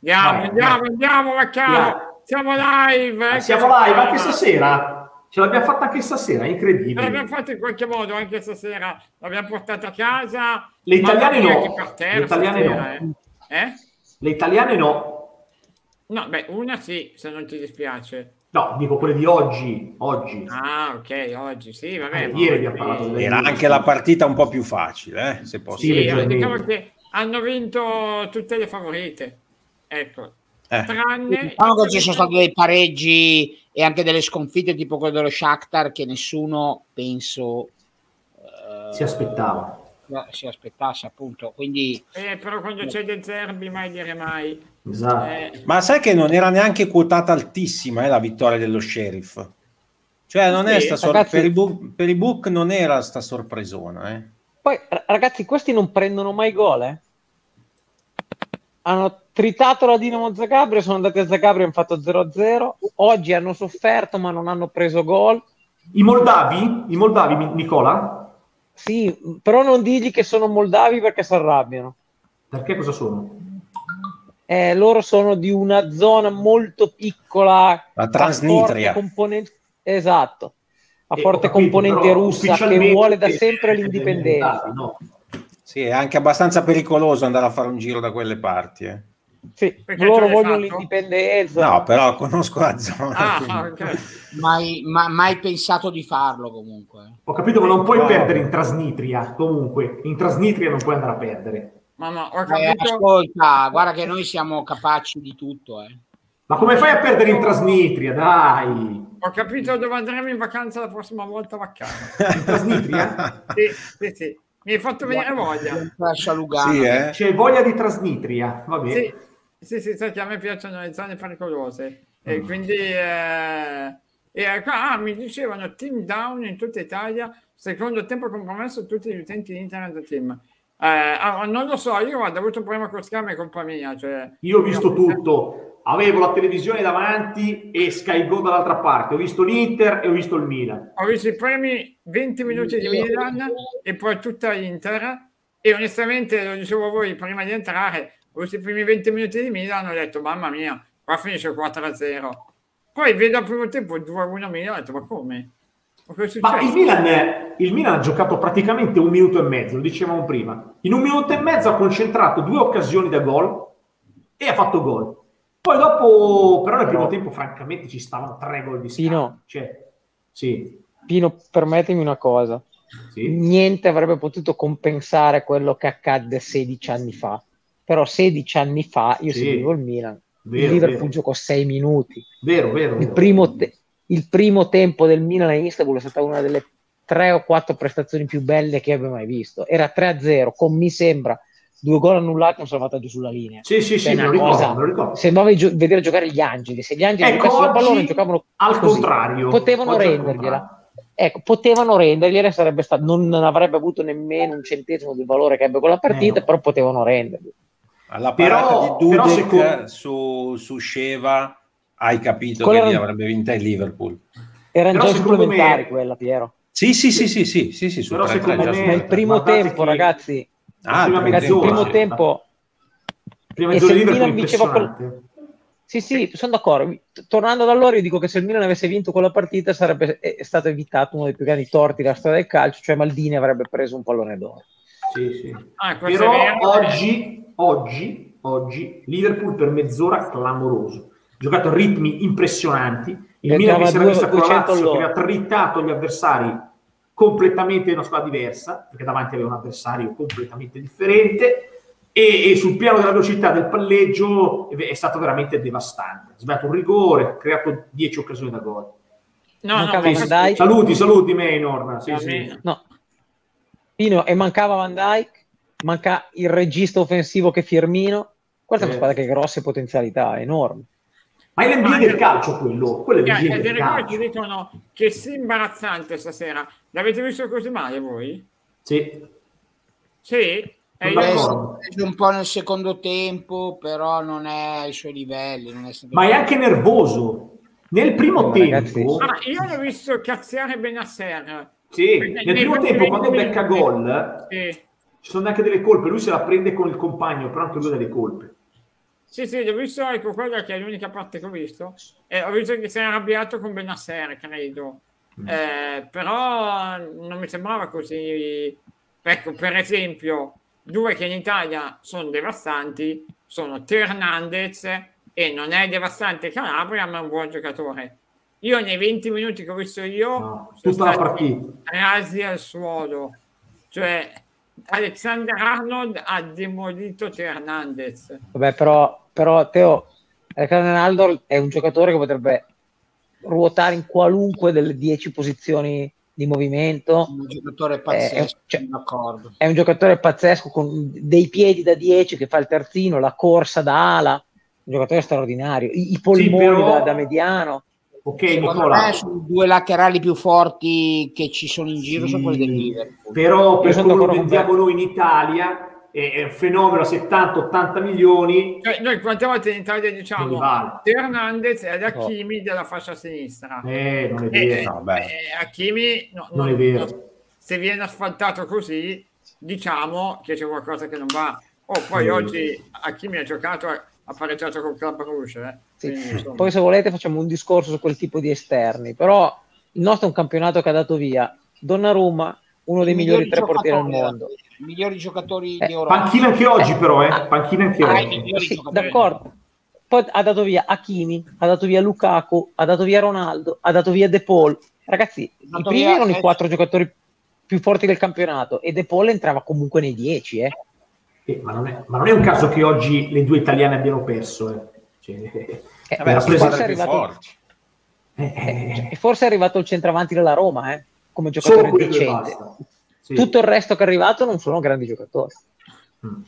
Andiamo, andiamo, andiamo, Vaccaro. Siamo live. Eh, siamo live anche stasera. Ce l'abbiamo fatta anche stasera, incredibile. L'abbiamo fatta in qualche modo anche stasera. L'abbiamo portata a casa. Le italiane no. Le italiane stasera, no. Eh? eh? Le italiane no. No, beh, una sì, se non ti dispiace. No, dico quelle di oggi. Oggi. Ah, ok, oggi sì, vabbè. Eh, ieri abbiamo parlato delle Era anche la partita un po' più facile, eh, se posso Sì, leggermente. diciamo che hanno vinto tutte le favorite. Ecco. Eh. Tranne... Diciamo che ci sono stati dei pareggi e anche delle sconfitte tipo quello dello Shakhtar che nessuno penso eh, Si aspettava. Si aspettasse appunto quindi Eh, però quando c'è De Zerbi mai dire mai. Esatto. Eh, Ma sai che non era neanche quotata altissima eh, la vittoria dello sheriff? Cioè, non è Sì, sta sor- ragazzi- per, i book, per i book non era sta sorpresona. Eh. Poi, r- ragazzi, questi non prendono mai gol, eh? Hanno tritato la Dinamo Zagabria, sono andati a Zagabria e hanno fatto 0-0. Oggi hanno sofferto, ma non hanno preso gol. I moldavi? I moldavi, Nicola? Sì, però non digli che sono moldavi perché si arrabbiano. Perché cosa sono? Eh, loro sono di una zona molto piccola, La Transnistria. componente- esatto, a Eh, forte capito, componente russa che vuole da sempre l'indipendenza. no? Sì, è anche abbastanza pericoloso andare a fare un giro da quelle parti. eh. Sì, Perché loro vogliono fatto? l'indipendenza. No, però conosco la zona. Ah, quindi- ok. mai, ma- mai pensato di farlo comunque Ho capito, ma non puoi No. perdere in Trasnitria. Comunque, in Trasnitria non puoi andare a perdere. Mamma, ho Eh, capito. ascolta guarda che noi siamo capaci di tutto eh. Ma come fai a perdere in Trasnitria? Dai! Ho capito dove andremo in vacanza la prossima volta a. In Trasnitria? Sì, sì, sì. Mi hai fatto venire voglia. Sì, eh? C'è voglia di Trasnitria. Va bene. Sì, sì, sì, sai che a me piacciono le zone pericolose. E Mm. quindi... eh, e ecco, ah, mi dicevano team down in tutta Italia, secondo tempo compromesso tutti gli utenti di internet team. Eh, ah, non lo so, io ho avuto un problema con Scam e colpa mia. Cioè, Io ho visto tutto. Avevo la televisione davanti e Sky Go dall'altra parte. Ho visto l'Inter e ho visto il Milan. Ho visto i primi 20 minuti di Milan e poi tutta Inter e onestamente lo dicevo a voi prima di entrare ho visto i primi 20 minuti di Milan ho detto mamma mia qua finisce 4-0 poi vedo al primo tempo 2-1 Milan ho detto ma come? Ma il? Milan, il Milan ha giocato praticamente un minuto e mezzo, lo dicevamo prima. In un minuto e mezzo ha concentrato due occasioni da gol e ha fatto gol. Poi dopo, però nel primo tempo, francamente, ci stavano tre gol di Pino. scatto. Cioè, sì, Pino, permettimi una cosa. sì. Niente avrebbe potuto compensare quello che accadde 16 anni fa. Però 16 anni fa io Sì. seguivo il Milan. Vero, il Liverpool vero. giocò 6 minuti. Vero, vero. Il primo, te- il primo tempo del Milan a Istanbul è stata una delle tre o quattro prestazioni più belle che abbia mai visto. Era 3-0 con mi sembra due gol annullati non salvata giù sulla linea. Sì, sì, sì, Cioè, me ricordo, cosa- lo ricordo. Sembrava gio- vedere giocare gli angeli. Se gli angeli Ecco, giocassero il pallone giocavano al così. contrario. Potevano rendergliela. Ecco, potevano rendergliela, sarebbe stato, non, non avrebbe avuto nemmeno un centesimo del valore che ebbe quella partita, Eh, no. però potevano renderli. Alla Però- parata di Dudek secondo- su, su Sheva hai capito Quella che lì era- avrebbe vinta il Liverpool. Però già secondo supplementari me- quella, Piero. Sì, sì, sì, sì, sì, sì, sì, Però 3-3 secondo me- su Ma il 3-3. primo tempo, che- ragazzi, Ah, prima prima ragazzi, il mezz'ora, primo sì. tempo Prima E se il Milan vinceva col-. Sì, sì, sono d'accordo. Tornando da loro, io dico che se il Milan avesse vinto quella partita sarebbe stato evitato uno dei più grandi torti della storia del calcio, cioè Maldini avrebbe preso un pallone d'oro. Sì, sì. Ah, Però oggi, oggi, oggi, Liverpool per mezz'ora clamoroso. Giocato a ritmi impressionanti. Il Ne Milan che si era vista con la 200 Lazio che aveva trittato gli avversari completamente in una squadra diversa, perché davanti aveva un avversario completamente differente. E, e sul piano della velocità del palleggio è, stato veramente devastante. Ha sbagliato un rigore, ha creato 10 occasioni da gol. No, no, Dijk. Saluti, saluti, Maynor. Sì, sì. No. Pino, e mancava Van Dijk, manca il regista offensivo che è Firmino. Questa è una squadra che ha grosse potenzialità, enormi. Ma è l'NBA del io- calcio quello, quello è Eh, l'NBA e del calcio. ci dicono che sia imbarazzante stasera. L'avete visto così male voi? Sì. Sì? E io-. Preso un po' nel secondo tempo, però non è ai suoi livelli. Non è Ma è anche nervoso. Nel primo Ma tempo, ragazzi- Ah, io l'ho visto cazziare Benasser. Sì, nel primo tempo quando 20 becca gol, Sì. ci sono anche delle colpe. Lui se la prende con il compagno, però anche lui ha delle colpe. Sì, sì, ho visto, ecco, quella che è l'unica parte che ho visto. E ho visto che si è arrabbiato con Benasser, credo. Mm. Eh, però non mi sembrava così. Ecco, per esempio, due che in Italia sono devastanti sono Hernandez e non è devastante Calabria, ma è un buon giocatore. Io nei 20 minuti che ho visto io No, sono tutta la stati partita. rasi al suolo. Cioè, Alexander Arnold ha demolito Teo Hernandez. Vabbè, però, però Teo, Alexander Arnold è un giocatore che potrebbe ruotare in qualunque delle 10 posizioni di movimento. un giocatore pazzesco, cioè- sono d'accordo. È un giocatore pazzesco con dei piedi da 10 che fa il terzino, la corsa da ala. Un giocatore straordinario. I, i polmoni però- da, da mediano. Ok, Secondo Nicola. me sono i due laterali più forti che ci sono in giro sono quelli del Liverpool. Però per sono come lo d'accordo con te. vendiamo noi in Italia è è un fenomeno a 70-80 milioni. Cioè, noi quante volte in Italia Non diciamo vale. Hernandez Oh. Hakimi della fascia sinistra. Eh, non è Eh, vero. No, beh. eh, Hakimi no- Non è vero. se viene asfaltato così, diciamo che c'è qualcosa che non va. Oh, poi Mm. oggi Hakimi ha giocato, ha pareggiato col Club. Eh. Sì. Poi se volete facciamo un discorso su quel tipo di esterni, però il nostro è un campionato che ha dato via Donnarumma, uno dei I migliori tre portieri al mondo. I migliori giocatori Eh, di Europa. Panchina anche oggi, Eh, però, eh. ah, Panchina anche ah, oggi. migliori Sì, d'accordo. Poi ha dato via Hakimi, ha dato via Lukaku, ha dato via Ronaldo, ha dato via De Paul. Ragazzi, i primi via- erano i eh, quattro giocatori più forti del campionato e De Paul entrava comunque nei dieci. Eh. Eh, ma, non è, ma non è un caso che oggi le due italiane abbiano perso. Eh. Cioè, Eh, Vabbè, forse, è arrivato, forti. eh, eh, e forse è arrivato il centravanti della Roma eh, come giocatore decente. Sì. Tutto il resto che è arrivato non sono grandi giocatori. Mm.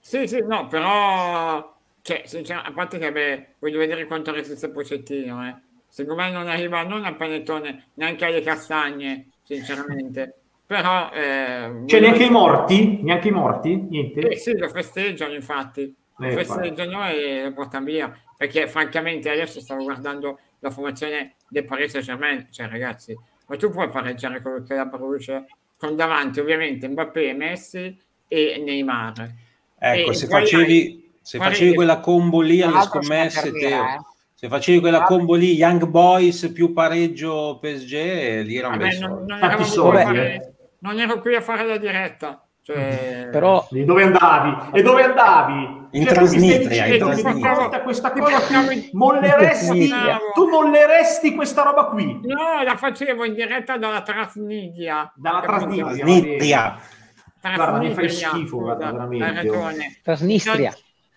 Sì, sì, no, però, cioè, sincer- a parte che beh, voglio vedere quanto resiste Pocettino, eh. Secondo me non arriva non al panettone, neanche alle castagne, sinceramente. Però... Eh, Cioè, neanche i morti? Neanche i morti? Niente? Eh, sì, lo festeggiano infatti, lo Eh, festeggiano e lo portano via, perché francamente adesso stavo guardando la formazione del Paris Saint-Germain, cioè ragazzi, ma tu puoi pareggiare con il Club Rouge con davanti ovviamente Mbappé, Messi e Neymar. Ecco, E se facevi, se facevi quella combo lì alle scommesse, Teo, eh. se facevi quella combo lì, Young Boys più pareggio PSG, lì era un bel non, non Tanti soldi, eh. Non ero qui a fare la diretta, cioè, Però E dove andavi? E dove andavi? In Cioè, tu mi stai Transnistria, dicendo in Transnistria. questa cosa qui, molleresti, Transnistria. tu molleresti questa roba qui no, la facevo in diretta dalla Transnidia. dalla? Transnistria. Guarda, mi fai Transnistria, schifo, guarda, veramente. Trasnistria.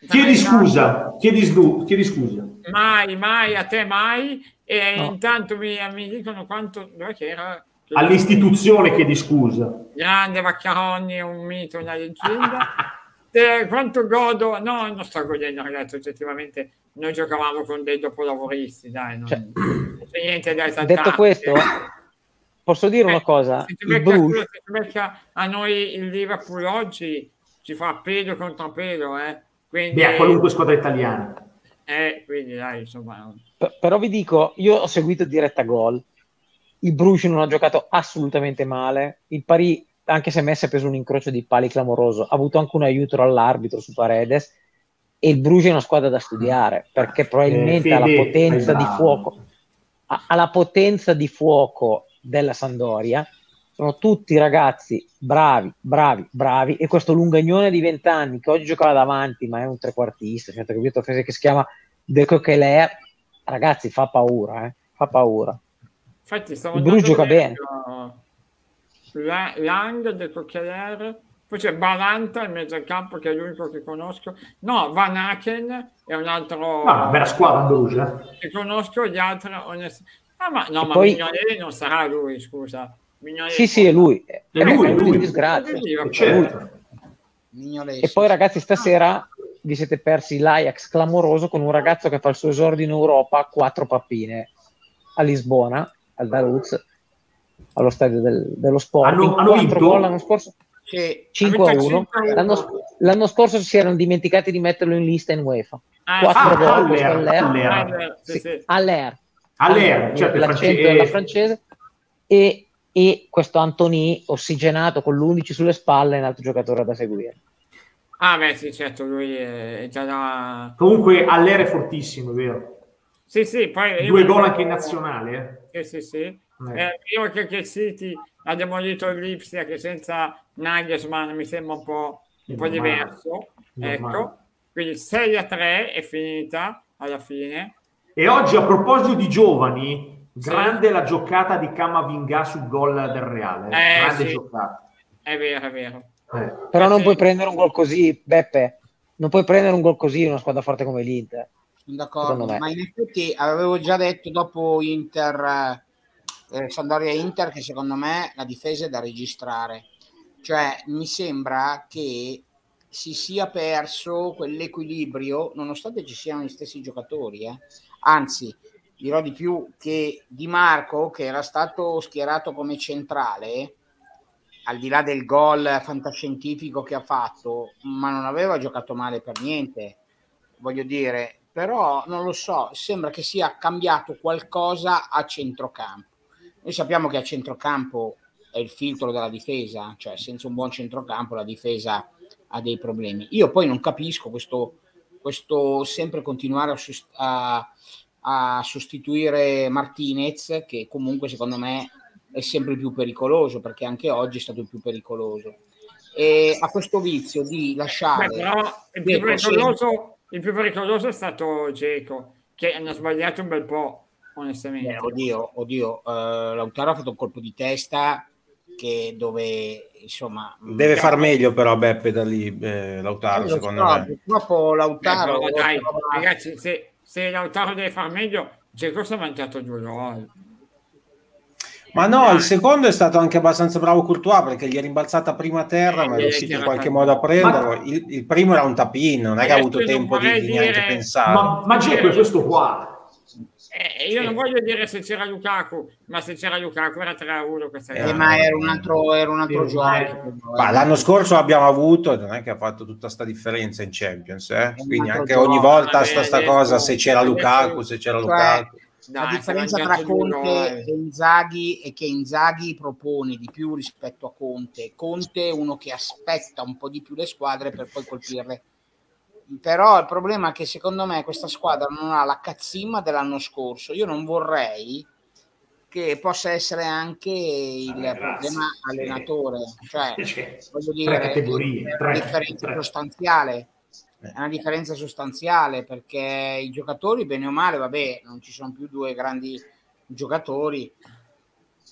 Chiedi scusa, chiedi, slu- chiedi scusa. Mai, mai, a te mai. E No. intanto mi, mi dicono quanto... Dove che era? Che- All'istituzione chiedi scusa. Grande Vaccaroni, è un mito, una leggenda. Te, quanto godo... No, non sto godendo, ragazzi, oggettivamente noi giocavamo con dei dopolavoristi, dai, non Cioè, non c'è niente da esaltare. Detto questo, posso dire una Eh, cosa? Se Il becca, Bruges, se ci becca a noi il Liverpool oggi ci fa pedo contro pedo, eh. Quindi, Beh, a qualunque squadra italiana. eh, quindi dai, insomma, p- però vi dico, io ho seguito diretta gol. Il Bruges non ha giocato assolutamente male. Il Paris, anche se Messi ha preso un incrocio di pali clamoroso, ha avuto anche un aiuto all'arbitro su Paredes. E il Bruges è una squadra da studiare perché probabilmente Eh, ha la potenza di bravo. fuoco, ha, ha la potenza di fuoco della Sandoria. Sono tutti ragazzi bravi, bravi, bravi. E questo lungagnone di 20 anni che oggi giocava davanti, ma è un trequartista, capito, che si chiama De Coquelin, ragazzi, fa paura, eh? fa paura. Infatti stavo andando gioca vedere, La- Lang del Coquelin, poi c'è Balanta in mezzo al campo che è l'unico che conosco. No, Van Aken è un altro No, una bella squadra Brugia. che conosco, gli altri onest- Ah, ma no, E ma poi- Mignolet non sarà lui, scusa. Mignolet- Sì, sì, è lui. È, lui, è lui lui. di disgrazia. Eh, certo. E poi, ragazzi, stasera vi siete persi l'Ajax clamoroso con un ragazzo che fa il suo esordio in Europa a quattro pappine a Lisbona, al Daluz, allo stadio del- dello sport. Hanno- hanno vinto? gol l'anno scorso, Sì. 5 a vinto 1. 5 a 1. L'anno, l'anno scorso si erano dimenticati di metterlo in lista in UEFA. Ah, Quattro Ah, gol Haller, contro l'Air. Haller. Haller, sì, Sì. Aller, Aller, certo, il l'accento francese- della francese. E e questo Antoni ossigenato con l'11 sulle spalle è un altro giocatore da seguire. Ah, beh, sì, certo, lui è già da... Comunque all'era è fortissimo, vero? Sì, sì, poi... Due gol anche in nazionale. Eh. Sì, sì, sì. Eh. Eh, io che, che City ha demolito il Lipsia che senza Nagelsmann mi sembra un po', un po diverso. Ecco, quindi 6 a 3 è finita alla fine. E oggi a proposito di giovani, sì. grande la giocata di Camavinga sul gol del Reale. Eh, grande sì. giocata. È vero, è vero. Eh. Però non puoi prendere un gol così, Beppe. Non puoi prendere un gol così in una squadra forte come l'Inter. D'accordo, ma in effetti avevo già detto dopo Inter, eh, Sandoria Inter, che secondo me la difesa è da registrare. Cioè, mi sembra che si sia perso quell'equilibrio, nonostante ci siano gli stessi giocatori. Eh. Anzi, dirò di più che Di Marco, che era stato schierato come centrale, al di là del gol fantascientifico che ha fatto, ma non aveva giocato male per niente, voglio dire, però non lo so, sembra che sia cambiato qualcosa a centrocampo. Noi sappiamo che a centrocampo è il filtro della difesa, cioè senza un buon centrocampo la difesa ha dei problemi. Io poi non capisco questo, questo sempre continuare a, a, a sostituire Martinez, che comunque secondo me è sempre più pericoloso perché anche oggi è stato il più pericoloso e ha questo vizio di lasciare Beh, però il più, pericoloso, il più pericoloso è stato Geco che hanno sbagliato un bel po' onestamente. Beh, oddio, oddio uh, Lautaro ha fatto un colpo di testa che dove insomma deve far meglio però Beppe da lì eh, Lautaro eh, secondo so, me purtroppo Lautaro Beh, dai, ragazzi se, se Lautaro deve far meglio Geco si è mangiato due gol ma no, il secondo è stato anche abbastanza bravo Courtois perché gli è rimbalzata prima a terra, ma è riuscito in qualche modo a prenderlo. Il, il primo era un tapin, non è che ha avuto tempo di, di neanche pensare. Ma, ma Geco è questo qua. Eh, io non voglio dire se c'era Lukaku, ma se c'era Lukaku era 3-1 questa eh, ma era un altro, era un altro gioco. Ma l'anno scorso abbiamo avuto, non è che ha fatto tutta questa differenza in Champions, eh? quindi anche ogni volta sta, sta cosa, se c'era Lukaku, se c'era cioè, Lukaku dai, la differenza tra Conte e Inzaghi è che Inzaghi propone di più rispetto a Conte. Conte è uno che aspetta un po' di più le squadre per poi colpirle. Però il problema è che secondo me questa squadra non ha la cazzimma dell'anno scorso. Io non vorrei che possa essere anche il ah, problema allenatore, cioè, cioè voglio dire, tre categorie, tre, differenza tre. sostanziale è una differenza sostanziale perché i giocatori, bene o male, vabbè, non ci sono più due grandi giocatori,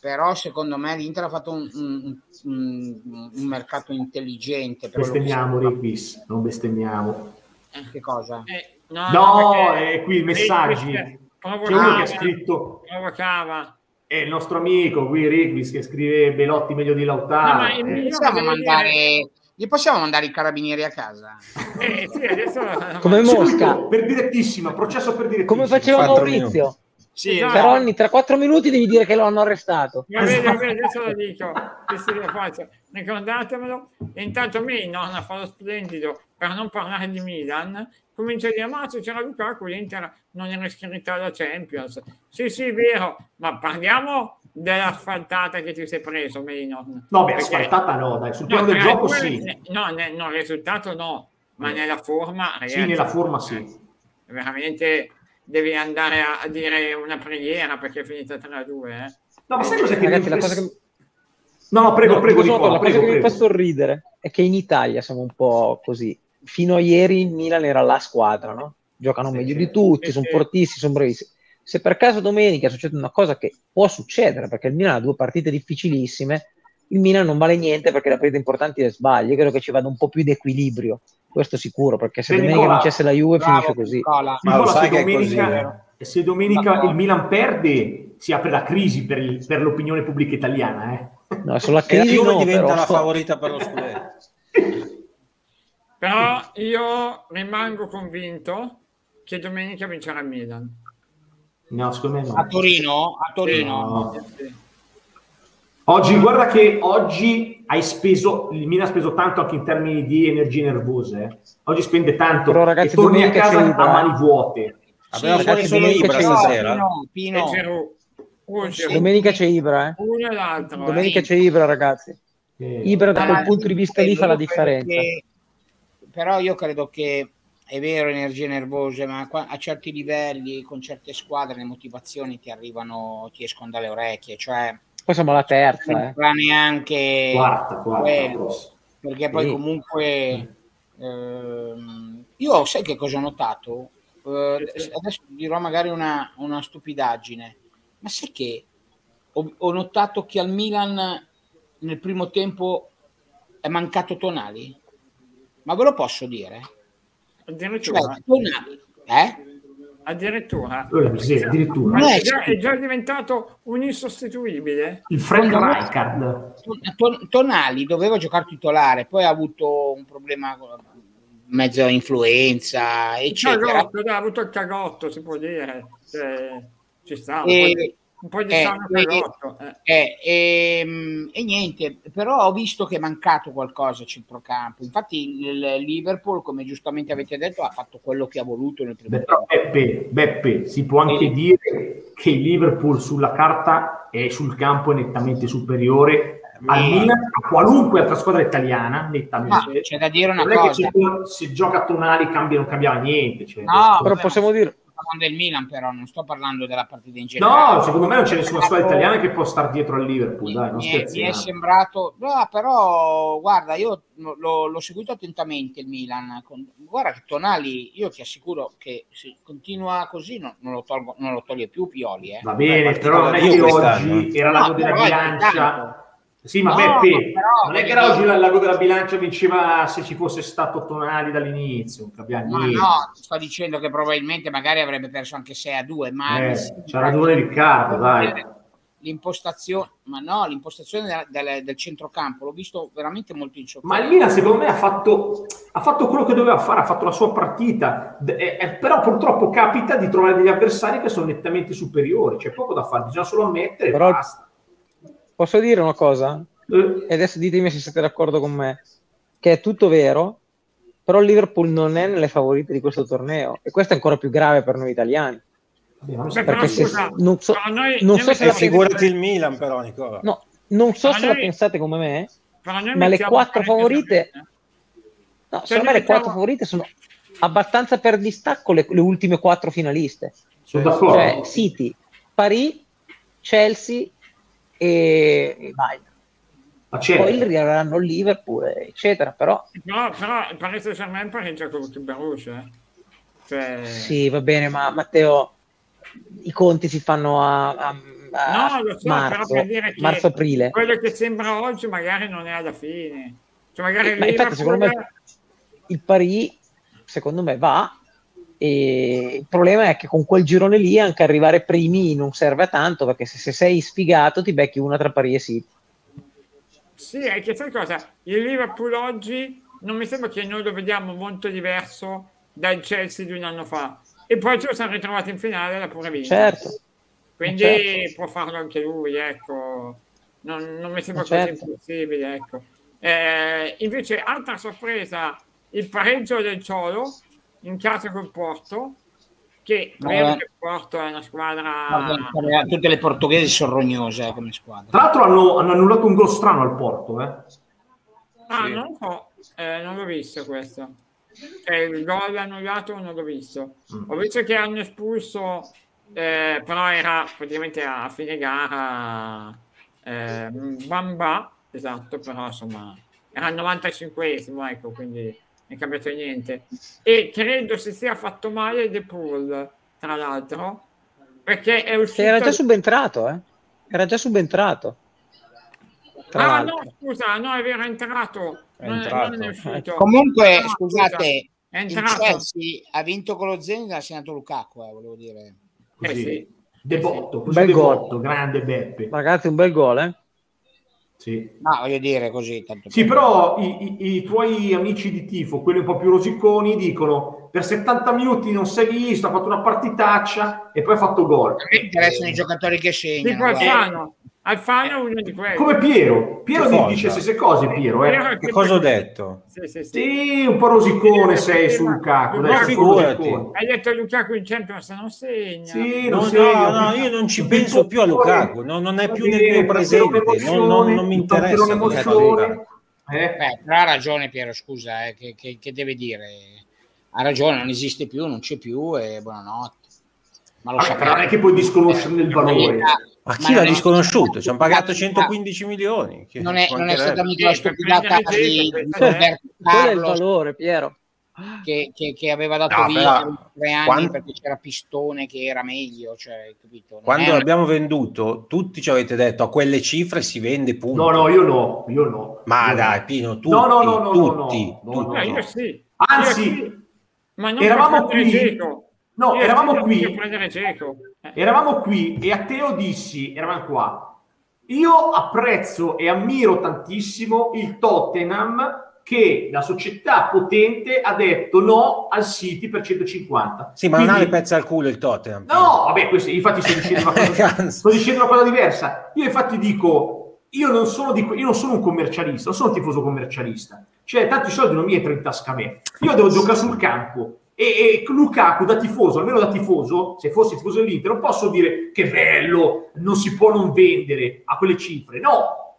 però secondo me l'Inter ha fatto un, un, un, un mercato intelligente. Bestemmiamo, Riquis, non bestemmiamo. Che cosa? Eh, no, no, no è qui i messaggi. C'è uno che ha scritto... Provocava. È il nostro amico qui, Rigvis, che scrive Belotti meglio di Lautaro. No, ma eh. possiamo mandare gli possiamo mandare i carabinieri a casa? Eh, sì, adesso... Come Mosca. Per direttissima, processo per direttissima. Come faceva Maurizio. Sì, esatto. Per ogni tra quattro minuti devi dire che lo hanno arrestato. Va bene, va bene, adesso lo dico, adesso lo faccio. Ricordatemelo. E intanto Milan a farlo splendido per non parlare di Milan. Comincia a dire, ma se c'era Lukaku, l'Inter non era iscritta alla Champions. Sì, sì, vero, ma parliamo dell'asfaltata che ti sei preso, Mainon. No, beh, Perché... asfaltata no, dai, sul piano no, del gioco sì. No, ne, no, il risultato no, ma nella forma... Ragazzi, sì, nella forma sì. Veramente devi andare a, dire una preghiera perché è finita 3-2. Eh. No, ma sai cosa che... Ragazzi, la cosa che... No, no, prego, no, prego, Nicola, La prego, cosa prego. che mi fa sorridere è che in Italia siamo un po' così. Fino a ieri il Milan era la squadra, no? Giocano sì, meglio sì, di tutti, sì, sono fortissimi, sono bravissimi se per caso domenica succede una cosa che può succedere, perché il Milan ha due partite difficilissime, il Milan non vale niente perché le partite importanti le sbaglia. Io credo che ci vada un po' più di equilibrio, questo sicuro, perché se domenica Nicola, vincesse la Juve bravo, finisce così. Nicola, Nicola se, domenica, così, se domenica il Milan perde, si apre la crisi per, il, per l'opinione pubblica italiana. Eh? No, sulla crisi la Juve no, diventa però... la favorita per lo scudetto. però io rimango convinto che domenica vincerà il Milan. No, secondo me no. A Torino? A Torino. No. Oggi, guarda che oggi hai speso, il Milan ha speso tanto anche in termini di energie nervose. Eh. Oggi spende tanto Però, ragazzi, e torni a casa a mani vuote. Abbiamo sì, solo Ibra stasera. Pino, Pino. Domenica c'è Ibra, eh. Uno e l'altro. Domenica eh. c'è Ibra, ragazzi. Ibra da quel punto di vista lì fa la differenza. Che, però io credo che è vero energie nervose, ma a certi livelli, con certe squadre, le motivazioni ti arrivano, ti escono dalle orecchie. Cioè, poi siamo alla terza. Non eh. neanche quarta, quarta, quello, perché poi sì. comunque ehm, io sai che cosa ho notato? Eh, adesso dirò magari una, una, stupidaggine, ma sai che ho, ho notato che al Milan nel primo tempo è mancato Tonali? Ma ve lo posso dire? Addirittura. Cioè, tonali, eh? Addirittura. Sì, addirittura. Ma è, già, è già diventato un insostituibile. Il Frank Rijkaard. Tonali doveva giocare titolare, poi ha avuto un problema mezzo influenza, eccetera. Cagotto, ha avuto il cagotto, si può dire. Cioè, ci sta. E, un po' di eh, sano prodotto. Eh. Eh, e, ehm, e, niente, però ho visto che è mancato qualcosa a centrocampo. Infatti il Liverpool, come giustamente avete detto, ha fatto quello che ha voluto nel primo tempo. Beppe, Beppe, si può anche dire che il Liverpool sulla carta e sul campo è nettamente superiore al Milan, a qualunque altra squadra italiana, nettamente. Ma c'è da dire una non cosa. se gioca a tonali cambia, non cambiava niente. Cioè, no, però possiamo dire parlando del Milan, però non sto parlando della partita in generale. No, secondo me non c'è nessuna squadra italiana che può stare dietro al Liverpool. Dai, mi, è, mi, è, sembrato, no, però guarda, io l'ho, l'ho, seguito attentamente il Milan. Con, guarda che Tonali, io ti assicuro che se continua così no, non, lo tolgo, non, lo toglie più Pioli. Eh. Va bene, però non è che oggi era la no, della bilancia. Sì, ma no, Beppe, però, non è che oggi il lago della bilancia vinceva se ci fosse stato Tonali dall'inizio. No, no, sto dicendo che probabilmente magari avrebbe perso anche 6 a 2, ma eh, c'ha ragione Riccardo, dai. L'impostazione, ma no, l'impostazione del, del, del, centrocampo l'ho visto veramente molto in Ma il Milan, secondo me, ha fatto, ha fatto quello che doveva fare, ha fatto la sua partita, eh, eh, però purtroppo capita di trovare degli avversari che sono nettamente superiori, c'è poco da fare, bisogna solo ammettere però... basta Posso dire una cosa? Eh. E adesso ditemi se siete d'accordo con me, che è tutto vero, però il Liverpool non è nelle favorite di questo torneo e questo è ancora più grave per noi italiani. Beh, perché se, scusa, non so, noi, non so se figurati il Milan però Nicola. No, non so se noi, la pensate come me, ma le quattro favorite no, cioè, secondo me le quattro favorite sono abbastanza per distacco le, le ultime quattro finaliste. Sono d'accordo. Cioè, City, Paris, Chelsea e, e vai. Poi arriveranno il Liverpool, eccetera. Però, no, però il Paris Saint-Germain pareggia con il Baruch. Eh. Cioè... Sì, va bene, ma Matteo, i conti si fanno a, a, a no, so, marzo, marzo-aprile. Quello che sembra oggi magari non è alla fine. Cioè, magari eh, infatti, secondo me il Paris, secondo me, va e il problema è che con quel girone lì anche arrivare primi non serve a tanto perché se, se sei sfigato ti becchi una tra Paris e City. Sì, è che sai cosa? Il Liverpool oggi non mi sembra che noi lo vediamo molto diverso dal Chelsea di un anno fa. E poi lo siamo ritrovati in finale l'ha pure vinto. Certo. Quindi certo. può farlo anche lui, ecco. Non, non mi sembra certo. così impossibile, ecco. Eh, invece, altra sorpresa, il pareggio del Ciolo in casa col Porto, che credo che Porto è una squadra... tutte le portoghesi sono rognose eh, come squadra. Tra l'altro hanno, hanno, annullato un gol strano al Porto. Eh. Ah, sì. non so, eh, non l'ho visto questo. Cioè, il gol annullato non l'ho visto. Mm. Ho visto che hanno espulso, eh, però era praticamente a fine gara eh, Bamba, esatto, però insomma era il 95esimo, ecco, quindi è cambiato niente. E credo si sia fatto male De Paul, tra l'altro, perché è uscito... Era già subentrato, eh? Era già subentrato. ah, no, scusa, no, è vero, è entrato. È non, entrato. Non è uscito. Comunque, no, scusate, è entrato. il Chelsea ha vinto con lo Zenit ha segnato Lukaku, eh, volevo dire. Eh sì. Debotto, bel gol. grande Beppe. Ragazzi, un bel gol, eh? Sì. No, voglio dire così. Tanto sì, però i, i, i, tuoi amici di tifo, quelli un po' più rosiconi, dicono per 70 minuti non sei visto, ha fatto una partitaccia e poi ha fatto gol. A me interessano i giocatori che segnano. Tipo Alfano. È uno di quelli. Come Piero. Piero ti dice stesse cose, Piero. Eh. Che cosa ho detto? Sì, sì, sì. sì un po' rosicone sei su Lukaku. Dai, figurati. Hai detto Lukaku in Champions non segna. Sì, non no, segna. No, no, io non ci penso più a Lukaku, no, non è più nel mio presente, non, non, non mi interessa. Eh? Beh, però ha ragione Piero, scusa, eh, che, che, che deve dire? Ha ragione, non esiste più, non c'è più e buonanotte. Ma lo ah, non è che puoi disconoscerne il valore. Ma chi l'ha disconosciuto? Ci hanno pagato 115 ah, milioni. Non è, non è stata mica la stupidata di, Roberto Carlos. è il valore, Piero. Che, che, che, aveva dato no, via tre anni quando, perché c'era Pistone che era meglio. Cioè, quando l'abbiamo venduto, tutti ci avete detto a quelle cifre si vende punto. No, no, io no, io no. Ma io dai, Pino, tutti, no, no, no, no, tutti, no, no, no, io sì. Anzi, io sì. Ma non eravamo qui. Geco. No, io eravamo qui. Eravamo qui e a Teo dissi, eravamo qua. Io apprezzo e ammiro tantissimo il Tottenham che la società potente ha detto no al City per 150. Sì, ma Quindi, non ha le pezze al culo il Tottenham. No, vabbè, questo, infatti sto dicendo, una cosa, sto dicendo una cosa diversa. Io infatti dico, io non, sono di, io non sono un commercialista, non sono un tifoso commercialista. Cioè, tanti soldi non mi entrano in tasca a me. Io devo giocare sul campo e, e Lukaku da tifoso, almeno da tifoso, se fossi tifoso dell'Inter, non posso dire che bello, non si può non vendere a quelle cifre. No,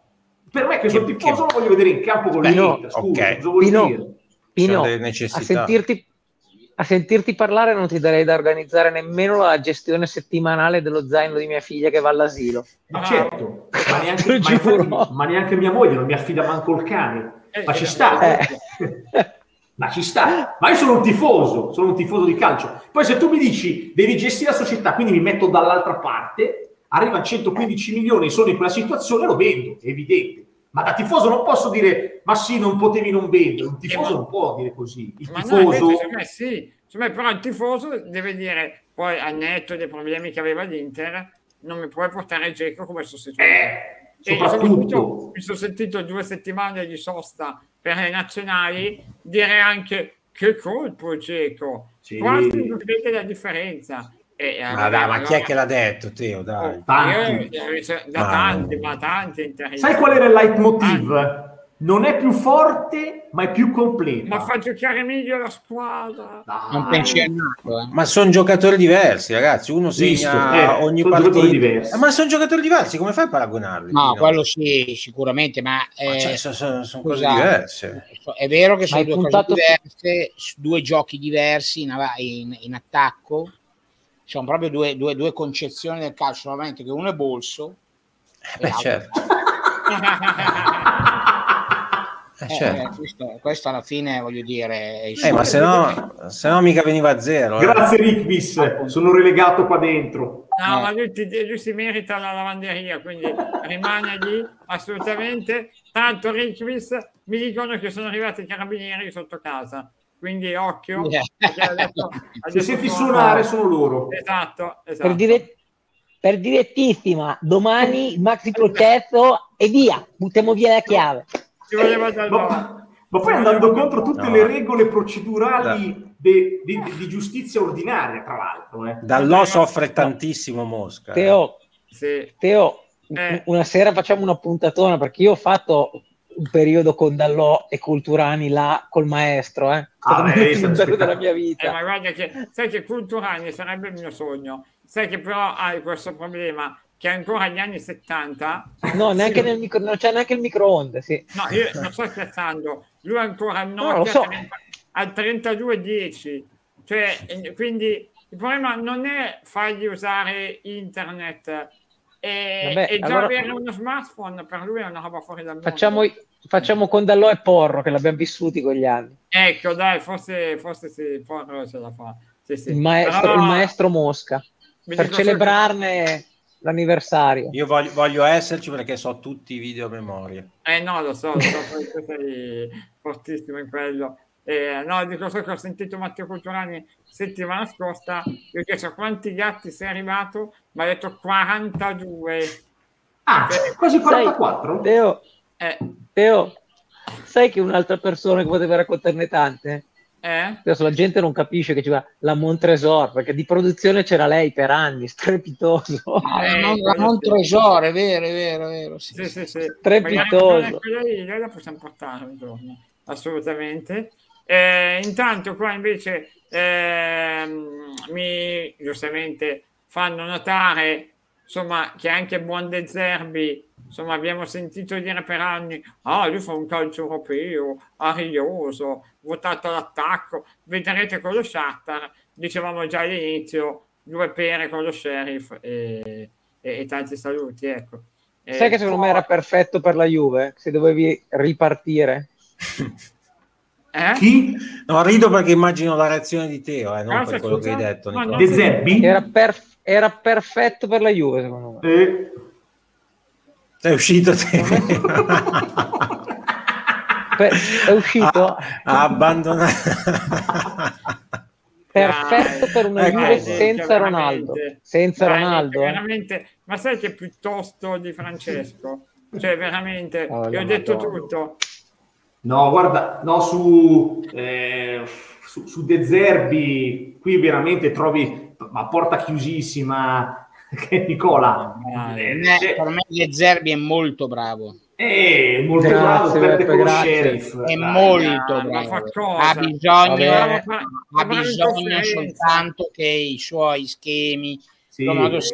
per me che sono che, tifoso che... lo voglio vedere in campo con l'Inter. Scusa, okay. cosa vuol Pino, dire? Pino, a sentirti, a sentirti parlare non ti darei da organizzare nemmeno la gestione settimanale dello zaino di mia figlia che va all'asilo. Ma certo, ma neanche, ma, infatti, ma neanche, mia moglie non mi affida manco il cane, eh, ma ci sta. Eh. ma ci sta. Ma io sono un tifoso, sono un tifoso di calcio. Poi se tu mi dici devi gestire la società, quindi mi metto dall'altra parte, arriva a 115 milioni, sono in quella situazione, lo vendo, è evidente. Ma da tifoso non posso dire, ma sì, non potevi non vendere. Un tifoso non può dire così. Il ma tifoso... No, me sì, me, però il tifoso deve dire, poi al netto dei problemi che aveva l'Inter, non mi puoi portare Geco come sostituto. Eh, soprattutto. Mi sono sentito due settimane di sosta per le nazionali dire anche che colpo Geco. Sì. quasi non vede la differenza. E, ma, allora, dai, ma chi è che l'ha detto Teo? Dai. Oh, tanti. Io, da ma tanti ma tanti sai qual era il leitmotiv? Non è più forte, ma è più completo. Ma fa giocare meglio la squadra. Dai. Non pensi a nato, eh. Ma sono giocatori diversi, ragazzi. Uno segna eh, ogni partita. Eh, ma sono giocatori diversi, come fai a paragonarli? No, no? quello sì, sicuramente, ma, eh, cioè, sono, sono, sono cose diverse. È vero che sono due puntato... cose diverse, due giochi diversi in, in, in attacco. Sono proprio due, due, due, concezioni del calcio, solamente che uno è bolso. Eh, beh, certo. Eh, eh, certo. questo, questo, alla fine voglio dire eh, ma se no, se no mica veniva a zero eh. grazie eh. Rickbis sono relegato qua dentro no ma lui, lui, si merita la lavanderia quindi rimane lì assolutamente tanto Rickbis mi dicono che sono arrivati i carabinieri sotto casa quindi occhio yeah. adesso, adesso se senti suonare sono loro esatto, esatto. Per, dire, per direttissima domani maxi processo e via buttiamo via la chiave ci voleva dal ma, ma poi andando contro tutte no. le regole procedurali di giustizia ordinaria, tra l'altro. Eh. Dall'O soffre tantissimo Mosca. Teo, sì. Teo eh. una sera facciamo una puntatona perché io ho fatto un periodo con Dallò e Culturani là col maestro, eh. Ah, è della mia vita. Eh, ma guarda che sai che Culturani sarebbe il mio sogno. Sai che però hai questo problema che ancora agli anni 70 no neanche nel micro, non c'è neanche il microonde sì. no io non sto scherzando lui ancora al Nokia no, so. al 3210 cioè quindi il problema non è fargli usare internet e, Vabbè, e già allora... avere uno smartphone per lui è una roba fuori dal mondo facciamo, facciamo con Dallò e Porro che l'abbiamo vissuti con gli anni ecco dai forse, forse sì Porro ce la fa sì, sì. Il, maestro, Però... il maestro Mosca per celebrarne l'anniversario. Io voglio, voglio, esserci perché so tutti i video a memoria. Eh no, lo so, lo so, sei fortissimo in quello. Eh, no, dico so che ho sentito Matteo Culturani settimana scorsa, io ho chiesto quanti gatti sei arrivato, ma ha detto 42. Ah, cioè, quasi 44? Sai, Teo, eh. Teo, sai che un'altra persona che poteva raccontarne tante? Eh? Adesso la gente non capisce che ci va la Montresor perché di produzione c'era lei per anni, strepitoso. Ah, eh, non, la Montresor, è vero, è vero, è vero. Sì, sì, sì. Strepitoso. Quella la possiamo portare un giorno, assolutamente. Eh, intanto qua invece eh, mi giustamente fanno notare insomma che anche Buon De Zerbi insomma abbiamo sentito dire per anni ah lui fa un calcio europeo arioso votato all'attacco vedrete con lo Shakhtar dicevamo già all'inizio due pere con lo Sheriff e, e, e tanti saluti ecco sai che secondo me era perfetto per la Juve se dovevi ripartire Eh? Chi? No, rido perché immagino la reazione di Teo, eh, non ah, per quello che hai detto. No, De Zerbi? Era, per, era, perfetto per la Juve, secondo me. Eh. Sei uscito te. è uscito? Ha, ha abbandonato. perfetto per una ecco, Juve senza Ronaldo. Senza Dai, Ronaldo. Eh. Veramente, ma sai che piuttosto di Francesco? Cioè, veramente, oh, io ho detto Madonna. tutto No, guarda, no, su, eh, su, su De Zerbi, qui veramente trovi a porta chiusissima che Nicola. Eh, eh, per me De Zerbi è molto bravo. È molto grazie, bravo, perde con lo sheriff. È dai, molto dai, bravo. Ha bisogno, ha bisogno soltanto che i suoi schemi sì,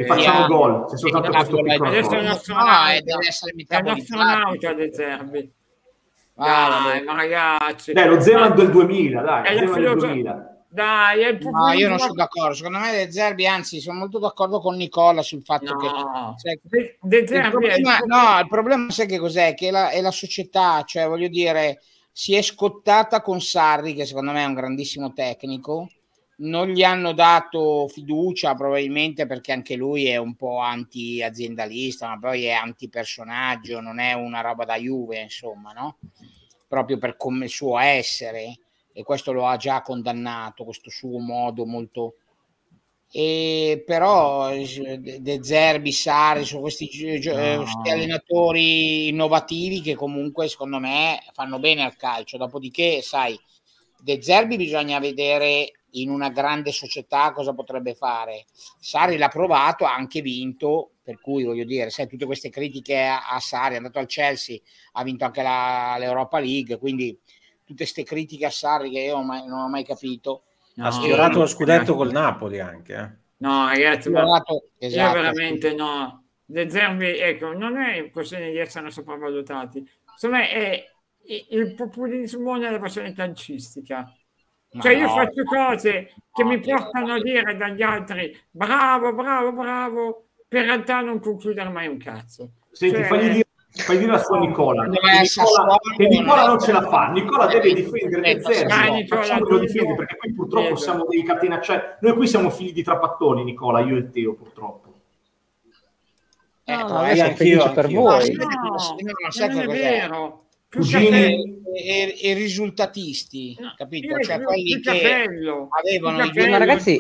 facciamo gol, c'è soltanto questo piccolo adesso è un astronauta, deve essere astronauta De Zerbi dai, ma ragazzi. Dai, lo Zeman del 2000, dai. È Zeman del 2000. Dai, è il no, io non sono d'accordo. Secondo me De Zerbi, anzi, sono molto d'accordo con Nicola sul fatto no. che. Cioè, De, De Zerbi il problema. No, il problema sai che cos'è? Che la, è la società, cioè voglio dire, si è scottata con Sarri, che secondo me è un grandissimo tecnico. Non gli hanno dato fiducia, probabilmente perché anche lui è un po' anti-aziendalista, ma poi è anti-personaggio, non è una roba da Juve, insomma, no? proprio per come il suo essere e questo lo ha già condannato, questo suo modo molto... E però De Zerbi, Sari sono questi, no. questi, allenatori innovativi che comunque secondo me fanno bene al calcio. Dopodiché, sai, De Zerbi bisogna vedere in una grande società cosa potrebbe fare. Sari l'ha provato, ha anche vinto, per cui voglio dire, sai, tutte queste critiche a, a Sari, è andato al Chelsea, ha vinto anche la, l'Europa League, quindi tutte queste critiche a Sari che io mai, non ho mai capito. No, ha sfiorato lo scudetto col Napoli anche. Eh. No, ragazzi, sfiorato, ma esatto, io veramente sì. no. De Zerbi, ecco, non è questione di essere sopravvalutati, secondo me è il populismo nella versione calcistica cioè io faccio cose che mi portano a dire dagli altri bravo, bravo, bravo, per realtà non concludere mai un cazzo. Senti, cioè... fagli dire fai dire la sua Nicola. Che Nicola, che Nicola non ce la fa. Nicola deve difendere Zerbi. No, lo difendi perché qui purtroppo siamo dei catenacciai. Noi qui siamo figli di trapattoni, Nicola, io e Teo, purtroppo. Eh, no, no, anch'io, per voi. No, no, non è vero cugini e, e, risultatisti, capito? Cioè quelli che avevano capello, ma ragazzi,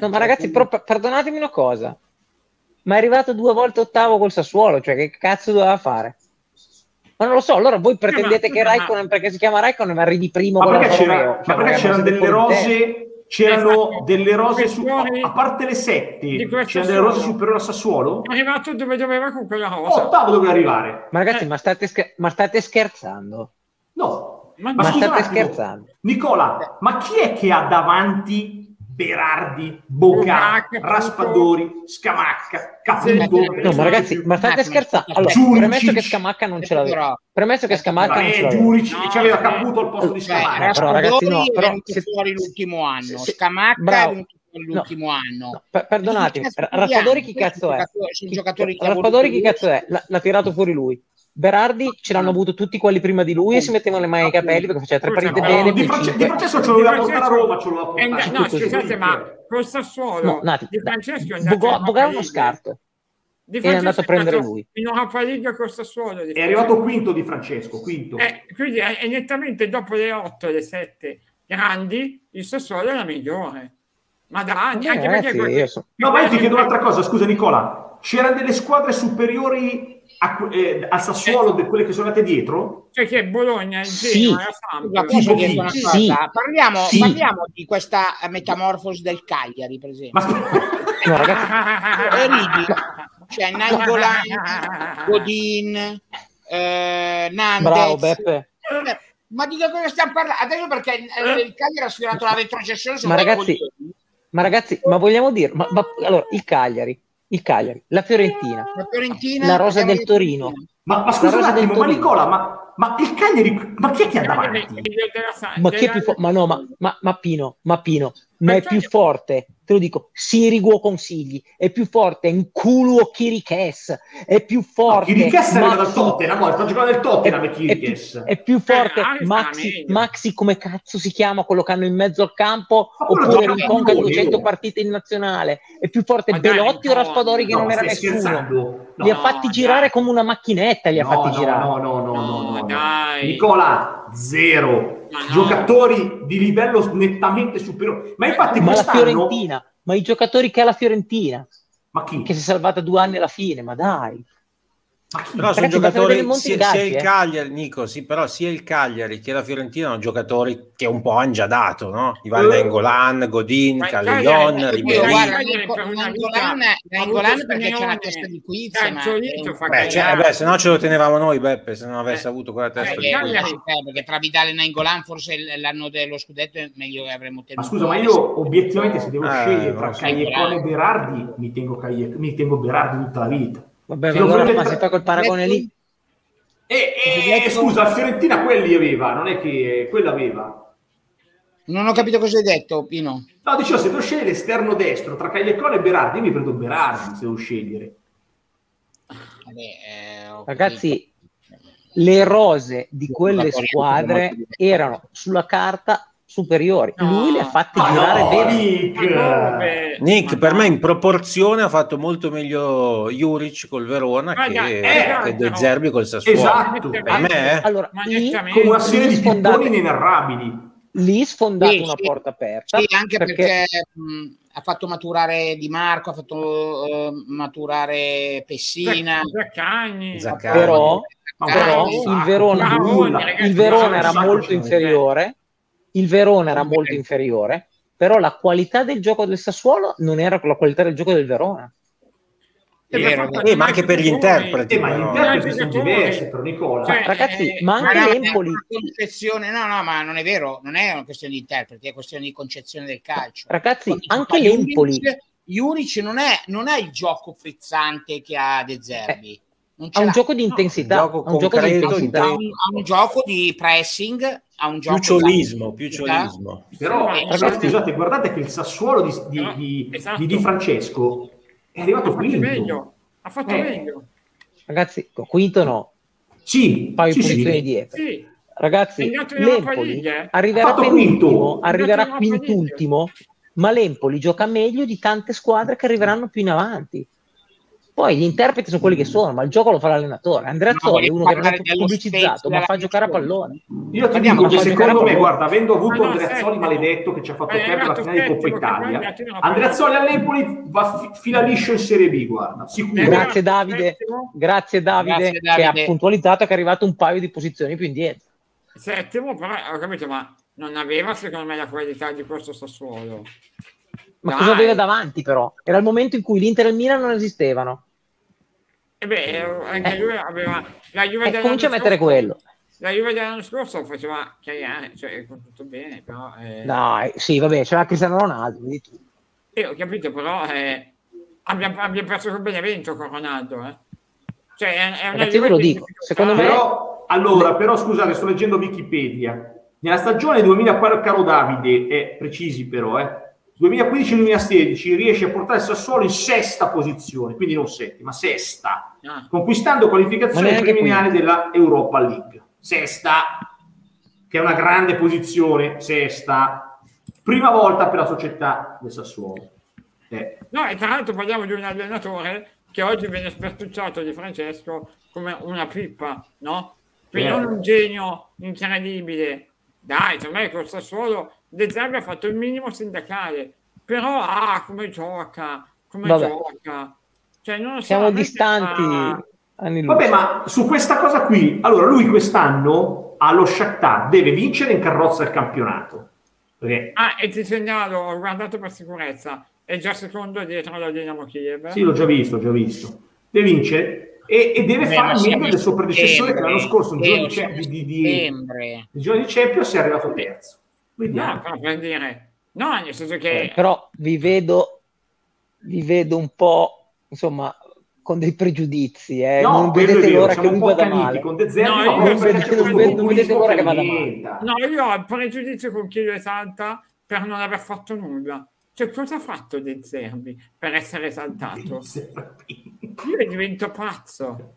no, ma ragazzi però, perdonatemi una cosa, ma è arrivato due volte ottavo col Sassuolo, cioè che cazzo doveva fare? Ma non lo so, allora voi pretendete eh, ma, che Raikkonen, perché si chiama Raikkonen, arrivi primo ma perché, c'era, cioè, ma perché c'erano delle rose c'erano esatto. delle rose su, a parte le sette c'erano delle rose superiori a Sassuolo? È arrivato dove doveva con quella rosa ottavo doveva arrivare. Ma ragazzi eh. ma, state scher- ma, state scherzando? No. Ma, ma state scherzando? Nicola ma chi è che ha davanti Berardi, Boca, Raspadori, Scamacca, Caputo. No, ma ragazzi, ma state scherzando? Allora, premesso che Scamacca non ce l'aveva. Premesso che Scamacca non ce l'aveva. Giurici, no, c'aveva Caputo al posto di Scamacca. Però ragazzi, no, però è fuori l'ultimo anno. Scamacca è venuto l'ultimo no, anno. No, per, perdonatemi, Raspadori chi cazzo è? Raspadori chi cazzo è? L'ha tirato fuori lui. Berardi ce l'hanno avuto tutti quelli prima di lui e si mettevano le mani ai capelli perché faceva tre partite bene. Di, Francesco, di Francesco ce lo portare a Roma, ce lo doveva portare. No, scusate, ma col Sassuolo no, Nati, di Francesco è andato uno scarto. Di è andato a prendere lui. In Europa League con Sassuolo. È arrivato quinto di Francesco, quinto. Eh, quindi è, è nettamente dopo le otto, le sette grandi, il Sassuolo è la migliore. Ma da anni, anche perché... So. No, ma io ti chiedo un'altra cosa, scusa Nicola. C'erano delle squadre superiori a, eh, al Sassuolo eh. quelle che sono andate dietro? Cioè che Bologna, il sì. La sì. sì. Parliamo, sì. parliamo, di questa metamorfosi del Cagliari, per esempio. Ma... No, ragazzi. C'è Nangolan, Godin, eh, Nandes. Bravo Beppe. Eh, ma di che cosa stiamo parlando? Adesso perché eh, il Cagliari ha sfiorato la retrocessione. Ma ragazzi, ma ragazzi, ma vogliamo dire, ma, ma, allora, il Cagliari, il Cagliari, la Fiorentina, la, Fiorentina, la Rosa del Torino. Ma, ma scusa un attimo, ma Nicola, ma, ma, il Cagliari, ma chi è che ha davanti? Ma chi è più forte? Ma no, ma, ma, ma Pino, ma Pino, ma è più forte te lo dico, Sirigu consigli, è più forte Nkulu Kirikes, è più forte... No, Kirikes era dal Tottenham, sta giocando nel Tottenham è, Kirikes. È, è, più forte eh, Maxi, Maxi, come cazzo si chiama quello che hanno in mezzo al campo, ma oppure Rincon che ha 200 partite in nazionale, è più forte ma Belotti dai, o Raspadori che no, non era nessuno. No, li ha fatti girare come una macchinetta, li ha fatti girare. No, no, no, no, no, Nicola, zero no. giocatori di livello nettamente superiore. Ma infatti ma la Fiorentina, ma i giocatori che ha la Fiorentina, ma chi? Che si è salvata due anni alla fine, ma dai. Però sono giocatori sia, sia il eh. Cagliari, Nico, sì, però sia il Cagliari che la Fiorentina sono giocatori che un po' hanno già dato, no? Ivan uh, Nengolan, Godin, Callejon, Ribéry. Nengolan perché c'è una testa di quiz, beh, cioè, beh, se no ce lo tenevamo noi, Beppe, se non avesse eh. avuto quella testa eh, di quiz. Eh, perché tra Vidal e Nengolan forse l'anno dello scudetto è meglio che avremmo tenuto. Ma scusa, ma io obiettivamente se devo scegliere tra Cagliecone e Berardi, mi tengo, mi tengo Berardi tutta la vita. Vabbè, ma allora ma si fa quel paragone lì. E, e, e scusa, la Fiorentina quelli aveva, non è che quella aveva. Non ho capito cosa hai detto, Pino. No, dicevo, se devo scegliere esterno destro tra Cagliacone e Berardi, mi prendo Berardi se devo scegliere. Vabbè, eh, Ragazzi, le rose di quelle squadre erano sulla carta superiori. No. Lui le ha fatte girare no, bene. Nick. Nick per me in proporzione ha fatto molto meglio Juric col Verona ah, che, eh, che De Zerbi col Sassuolo. Esatto. A me eh. allora, lì, con una serie di pipponi inenarrabili. Lì sfondato sì, una sì. porta aperta. Sì, anche perché, perché mh, ha fatto maturare Di Marco, ha fatto uh, maturare Pessina. Zaccagni. Zaccagni. Però, però il Verona, il Verona era molto inferiore il Verona era molto inferiore, però la qualità del gioco del Sassuolo non era con la qualità del gioco del Verona. Eh, eh, ma anche per gli interpreti, eh, ma gli interpreti sono diversi per Nicola. Cioè, ragazzi, eh, ma anche ma l'Empoli. Concezione, no, no, ma non è vero, non è una questione di interpreti, è questione di concezione del calcio. Ragazzi, Quindi, anche l'Empoli. Gli unici non è, non è il gioco frizzante che ha De Zerbi. Ha un gioco di intensità, no, un gioco, un gioco di intensità. Ha un, ha un gioco di pressing ha un gioco più più ciolismo. Però eh, scusate, guardate che il Sassuolo di, di, no, di, esatto. di, Francesco è arrivato quinto. Meglio. Ha fatto eh. meglio. Ragazzi, quinto no. Sì, un paio sì, di posizioni sì. dietro. Sì. Ragazzi, l'Empoli eh. arriverà penultimo, arriverà quintultimo, ma l'Empoli gioca meglio di tante squadre che arriveranno più in avanti. Poi gli interpreti sono quelli che sono, ma il gioco lo fa l'allenatore. Andrea Zoli è uno che non è pubblicizzato, ma fa giocare a pallone. Io ti dico che secondo me, guarda, avendo avuto Andrea Zoli maledetto che ci ha fatto perdere la finale di Coppa Italia, Andrea Zoli all'Empoli va fila liscio in Serie B, guarda, sicuro. Grazie Davide, grazie Davide, che ha puntualizzato che è arrivato un paio di posizioni più indietro. Settimo, però ho capito, ma non aveva secondo me la qualità di questo Sassuolo. Ma Dai. cosa aveva davanti però? Era il momento in cui l'Inter e il Milan non esistevano. E beh, anche lui aveva la Juve eh, comincia a mettere scorso, quello. La Juve dell'anno scorso faceva chiariare, cioè tutto bene, però... Eh... Dai, sì, vabbè, c'era Cristiano Ronaldo, vedi tu. Eh, ho capito, però eh, abbiamo, abbiamo perso con Benevento con Ronaldo, eh. Cioè, è, è una Ragazzi, ve lo dico, secondo me... Però, allora, però scusate, sto leggendo Wikipedia. Nella stagione 2004, caro Davide, è precisi però, eh, 2015-2016 riesce a portare il Sassuolo in sesta posizione, quindi non settima, sesta, ah. conquistando qualificazione preliminare della Europa League. Sesta, che è una grande posizione, sesta, prima volta per la società del Sassuolo. Eh. No, e tra l'altro parliamo di un allenatore che oggi viene spertucciato di Francesco come una pippa, no? Quindi eh. non un genio incredibile. Dai, per me col Sassuolo De Zerbi ha fatto il minimo sindacale, però ah, come gioca, come Vabbè. gioca. Cioè, non Siamo distanti. Da, Vabbè, ma su questa cosa qui, allora lui quest'anno allo Shakhtar deve vincere in carrozza il campionato. Perché... Ah, e ti segnalo, ho guardato per sicurezza, è già secondo dietro la Dinamo Kiev. Sì, l'ho già visto, ho già visto. Deve vincere e, e deve Beh, fare meglio del suo predecessore che l'anno scorso, in giorno di, di, di, di, giorno di Champions, è arrivato terzo. Vediamo. No, per dire, no, nel senso che... Eh, però vi vedo, vi vedo un po', insomma, con dei pregiudizi, eh. no, non vedete l'ora che lui vada male. Con De Zerbi, no, non, vedete, non, vedete, non vedete l'ora che vada male. No, io ho il pregiudizio con chi lo esalta per non aver fatto nulla. Cioè, cosa ha fatto De Zerbi per essere esaltato? Io divento pazzo.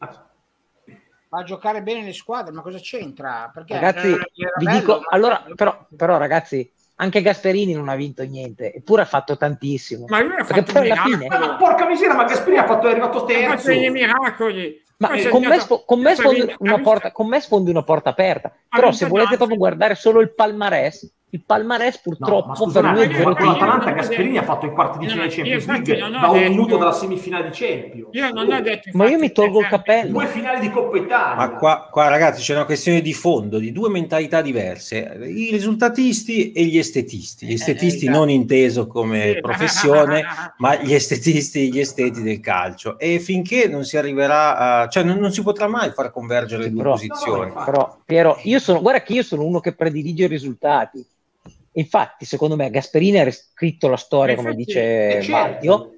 Va a giocare bene le squadre, ma cosa c'entra? Perché ragazzi, vi bello, dico, allora, però, però ragazzi, anche Gasperini non ha vinto niente, eppure ha fatto tantissimo. Ma lui ha fatto poi alla fine... Ma porca miseria, ma Gasperini ha fatto, è arrivato terzo. Ha miracoli. Ma con me, sp- con, me sfondi una porta, con me sfondi una porta aperta. Però se volete proprio guardare solo il palmarès, il palmarès purtroppo no, per lui è con l'Atalanta Gasperini ha fatto i quarti di finale no, Champions League da un detto... minuto dalla semifinale di Champions. Io non ho detto ma io mi tolgo il cappello due finali di Coppa Italia. Ma qua, qua, ragazzi c'è una questione di fondo di due mentalità diverse i risultatisti e gli estetisti. Gli estetisti eh, non inteso come sì. professione ma gli estetisti gli esteti del calcio. E finché non si arriverà a cioè non, non si potrà mai far convergere le due però, posizioni. però Piero io sono guarda che io sono uno che predilige i risultati Infatti, secondo me, Gasperini ha riscritto la storia, come dice Matteo.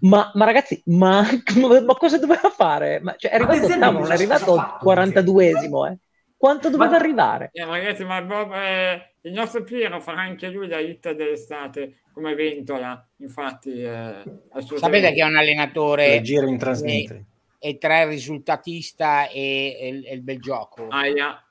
Ma, ma, ragazzi, ma, ma, cosa doveva fare? Ma, cioè, è arrivato ottavo, non è arrivato al 42esimo. Eh. Quanto doveva ma, arrivare? Eh, ragazzi, ma Bob, eh, il nostro Piero farà anche lui la hit dell'estate come ventola. Infatti, eh, sapete che è un allenatore giro in trasmettere e tre risultatista e, e, e il bel gioco. Ah, yeah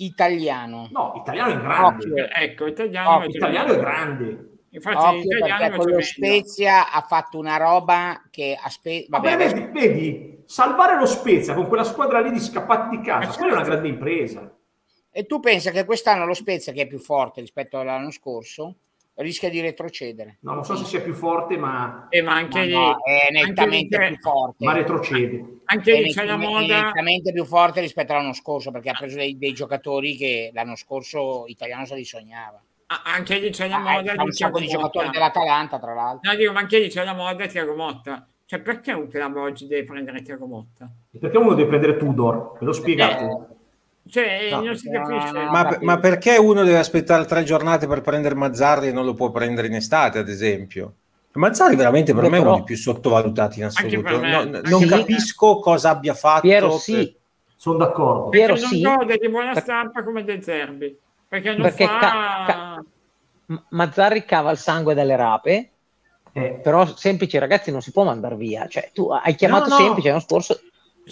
italiano. No, italiano è grande. Occhio. Ecco, italiano, Occhio. italiano è grande. Infatti, Occhio perché con lo Spezia ha fatto una roba che a Spe... Vabbè, Vabbè, vedi, vedi, salvare lo Spezia con quella squadra lì di scappati di casa, quella è una grande impresa. E tu pensi che quest'anno lo Spezia, che è più forte rispetto all'anno scorso, rischia di retrocedere? No, non so se sia più forte, ma, eh, ma anche ma lì no, è nettamente più forte. Ma retrocede. Anche lì c'è la moda. È nettamente più forte rispetto all'anno scorso, perché ha preso dei, dei giocatori che l'anno scorso italiano se li sognava. Ah, anche lì c'è la ah, moda di un sacco di giocatori dell'Atalanta, tra l'altro. No, dico, ma anche lì c'è la moda Tiago Motta. Cioè, perché un club oggi deve prendere Tiago Motta? Perché uno deve prendere Tudor? Ve lo spiegate? Eh, cioè, no, non si capisce. No, no, ma, ma, perché uno deve aspettare tre giornate per prendere Mazzarri e non lo può prendere in estate, ad esempio? Mazzarri veramente per Beh, me è uno dei più sottovalutati in assoluto. No, non capisco cosa abbia fatto. Piero sì. Per... Sono d'accordo. Piero perché sì. Non di buona stampa come De Zerbi. Perché non perché fa... Ca- ca- Mazzarri cava il sangue dalle rape, eh. però semplici ragazzi non si può mandare via. Cioè, tu hai chiamato semplice l'anno scorso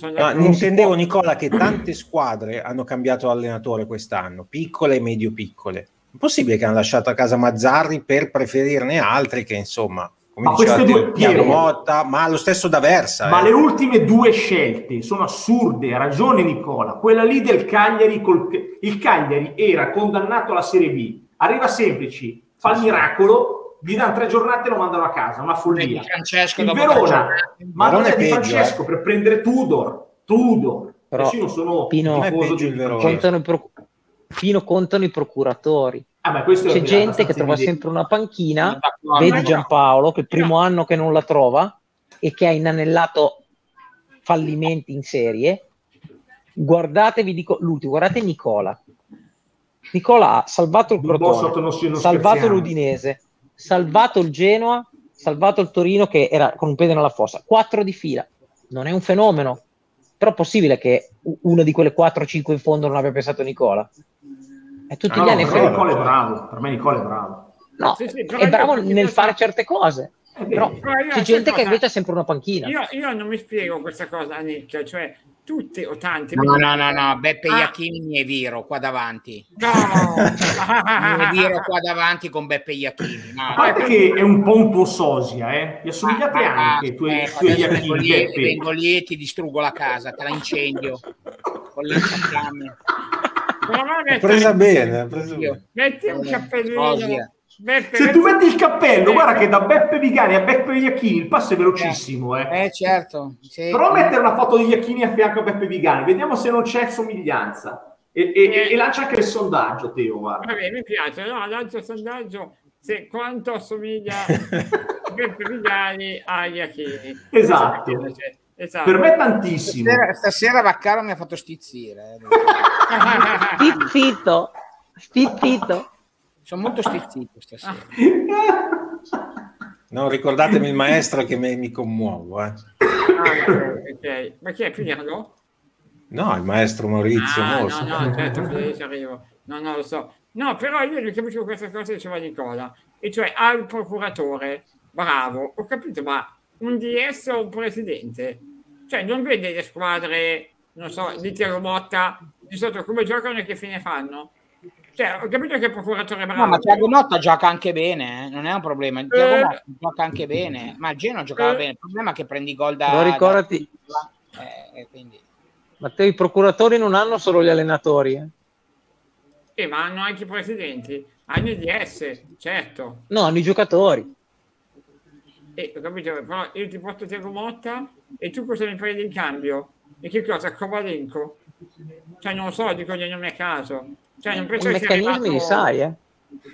No, intendevo Nicola che tante squadre hanno cambiato allenatore quest'anno, piccole e medio piccole. È possibile che hanno lasciato a casa Mazzarri per preferirne altri che insomma, come ma diceva due, Piero, Motta, ma lo stesso da Versa. Ma eh. le ultime due scelte sono assurde, ha ragione Nicola. Quella lì del Cagliari, col, il Cagliari era condannato alla Serie B, arriva Semplici, fa il miracolo, gli danno tre giornate e lo mandano a casa, una follia. Francesco il Verona manda di Francesco eh. per prendere Tudor, Tudor. Però io sono Pino, contano, i pro... Pino contano i procuratori. Ah, C'è gente che trova sempre una panchina, vedi Giampaolo che il primo anno che non la trova e che ha inanellato fallimenti in serie. Guardatevi, dico l'ultimo, guardate Nicola. Nicola ha salvato il Crotone, salvato l'Udinese, salvato il Genoa, salvato il Torino che era con un piede nella fossa, quattro di fila. Non è un fenomeno, però è possibile che uno di quelle 4-5 in fondo non abbia pensato Nicola. È tutti ah, gli anni no, per Nicola è bravo, per me Nicola è bravo. No, sì, sì, è bravo nel fare certe cose. Però c'è gente che invece ha sempre una panchina. Io, io non mi spiego questa cosa, Nick, cioè tutti o tanti. No, no, no, no, Beppe ah. Iachini e Viro qua davanti. No, Viro qua davanti con Beppe Iachini. No, a parte che è un po' un tuo sosia, eh? Gli assomigliate ah, anche i tuoi, eh, tuoi Iachini. Vengo lì e ti distruggo la casa, te la incendio con lanciafiamme. È presa bene, presa bene. Metti un cappellino Beppe, Se tu metti il cappello, guarda che da Beppe Vigani a Beppe Iacchini il passo è velocissimo. Eh, eh certo. Sì. Però mettere una foto di Iacchini a fianco a Beppe Vigani, vediamo se non c'è somiglianza. E, e, eh. e lancia anche il sondaggio, Teo. Guarda. Vabbè, mi piace, no, lancia il sondaggio se quanto assomiglia Beppe Vigani a Iacchini. Esatto. Esatto. Per me tantissimo. Stasera, stasera Vaccaro mi ha fatto stizzire. Eh. Stizzito, stizzito. Sono molto stizzito stasera. No, ricordatemi il maestro che me, mi commuovo. Eh. Ah, okay. Ma chi è Pirlo? No, il maestro Maurizio ah, No, no, certo, arrivo. No, non lo so. No, però io gli capisco questa cosa diceva Nicola, e cioè al procuratore, bravo, ho capito, ma un DS o un presidente? Cioè, non vede le squadre, non so, di Tiago Motta, di sotto come giocano e che fine fanno? Cioè, ho capito che il procuratore è bravo. No, ma Tiago Motta gioca anche bene, eh? non è un problema. Tiago eh, Motta gioca anche bene, ma il Genoa giocava eh, bene. Il problema è che prendi gol da... Però ricordati... Da, eh, quindi... Matteo, i procuratori non hanno solo gli allenatori. Eh? Eh, ma hanno anche i presidenti, hanno i DS, certo. No, hanno i giocatori. Eh, ho capito, però io ti porto Tiago Motta e tu cosa mi prendi in cambio? E che cosa? Kovalenko? Cioè, non lo so, dico gli nomi a caso. Cioè, non penso I meccanismi arrivato... li sai, eh?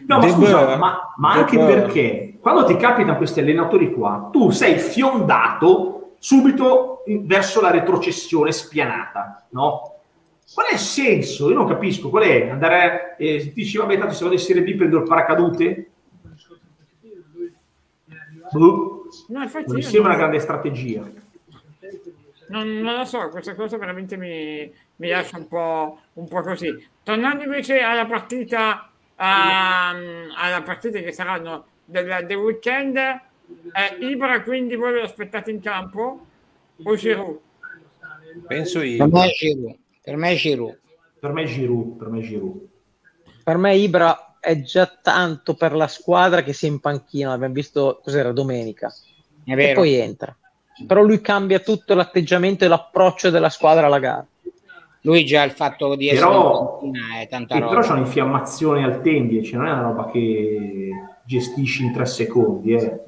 No, ma scusa, ma, ma anche perché quando ti capitano questi allenatori qua, tu sei fiondato subito verso la retrocessione spianata, no? Qual è il senso? Io non capisco. Qual è? Andare, eh, dici, vabbè, tanto se vado in Serie B prendo il paracadute? No, infatti non mi sembra non... una grande strategia. Non, non, lo so, questa cosa veramente mi, mi lascia un po', un po', così. Tornando invece alla partita, um, alla partita che saranno del, del weekend, eh, Ibra quindi voi lo aspettate in campo o Giroud? Penso io. Per me Giroud. Per me Giroud. Per me Giroud. Per me Giroud. Per me Ibra è già tanto per la squadra che si è in panchina. Abbiamo visto cos'era domenica. E poi entra. Però lui cambia tutto l'atteggiamento e l'approccio della squadra alla gara. Lui già il fatto di essere però, in è tanta roba. Però c'è un'infiammazione al tendine, cioè non è una roba che gestisci in tre secondi, eh.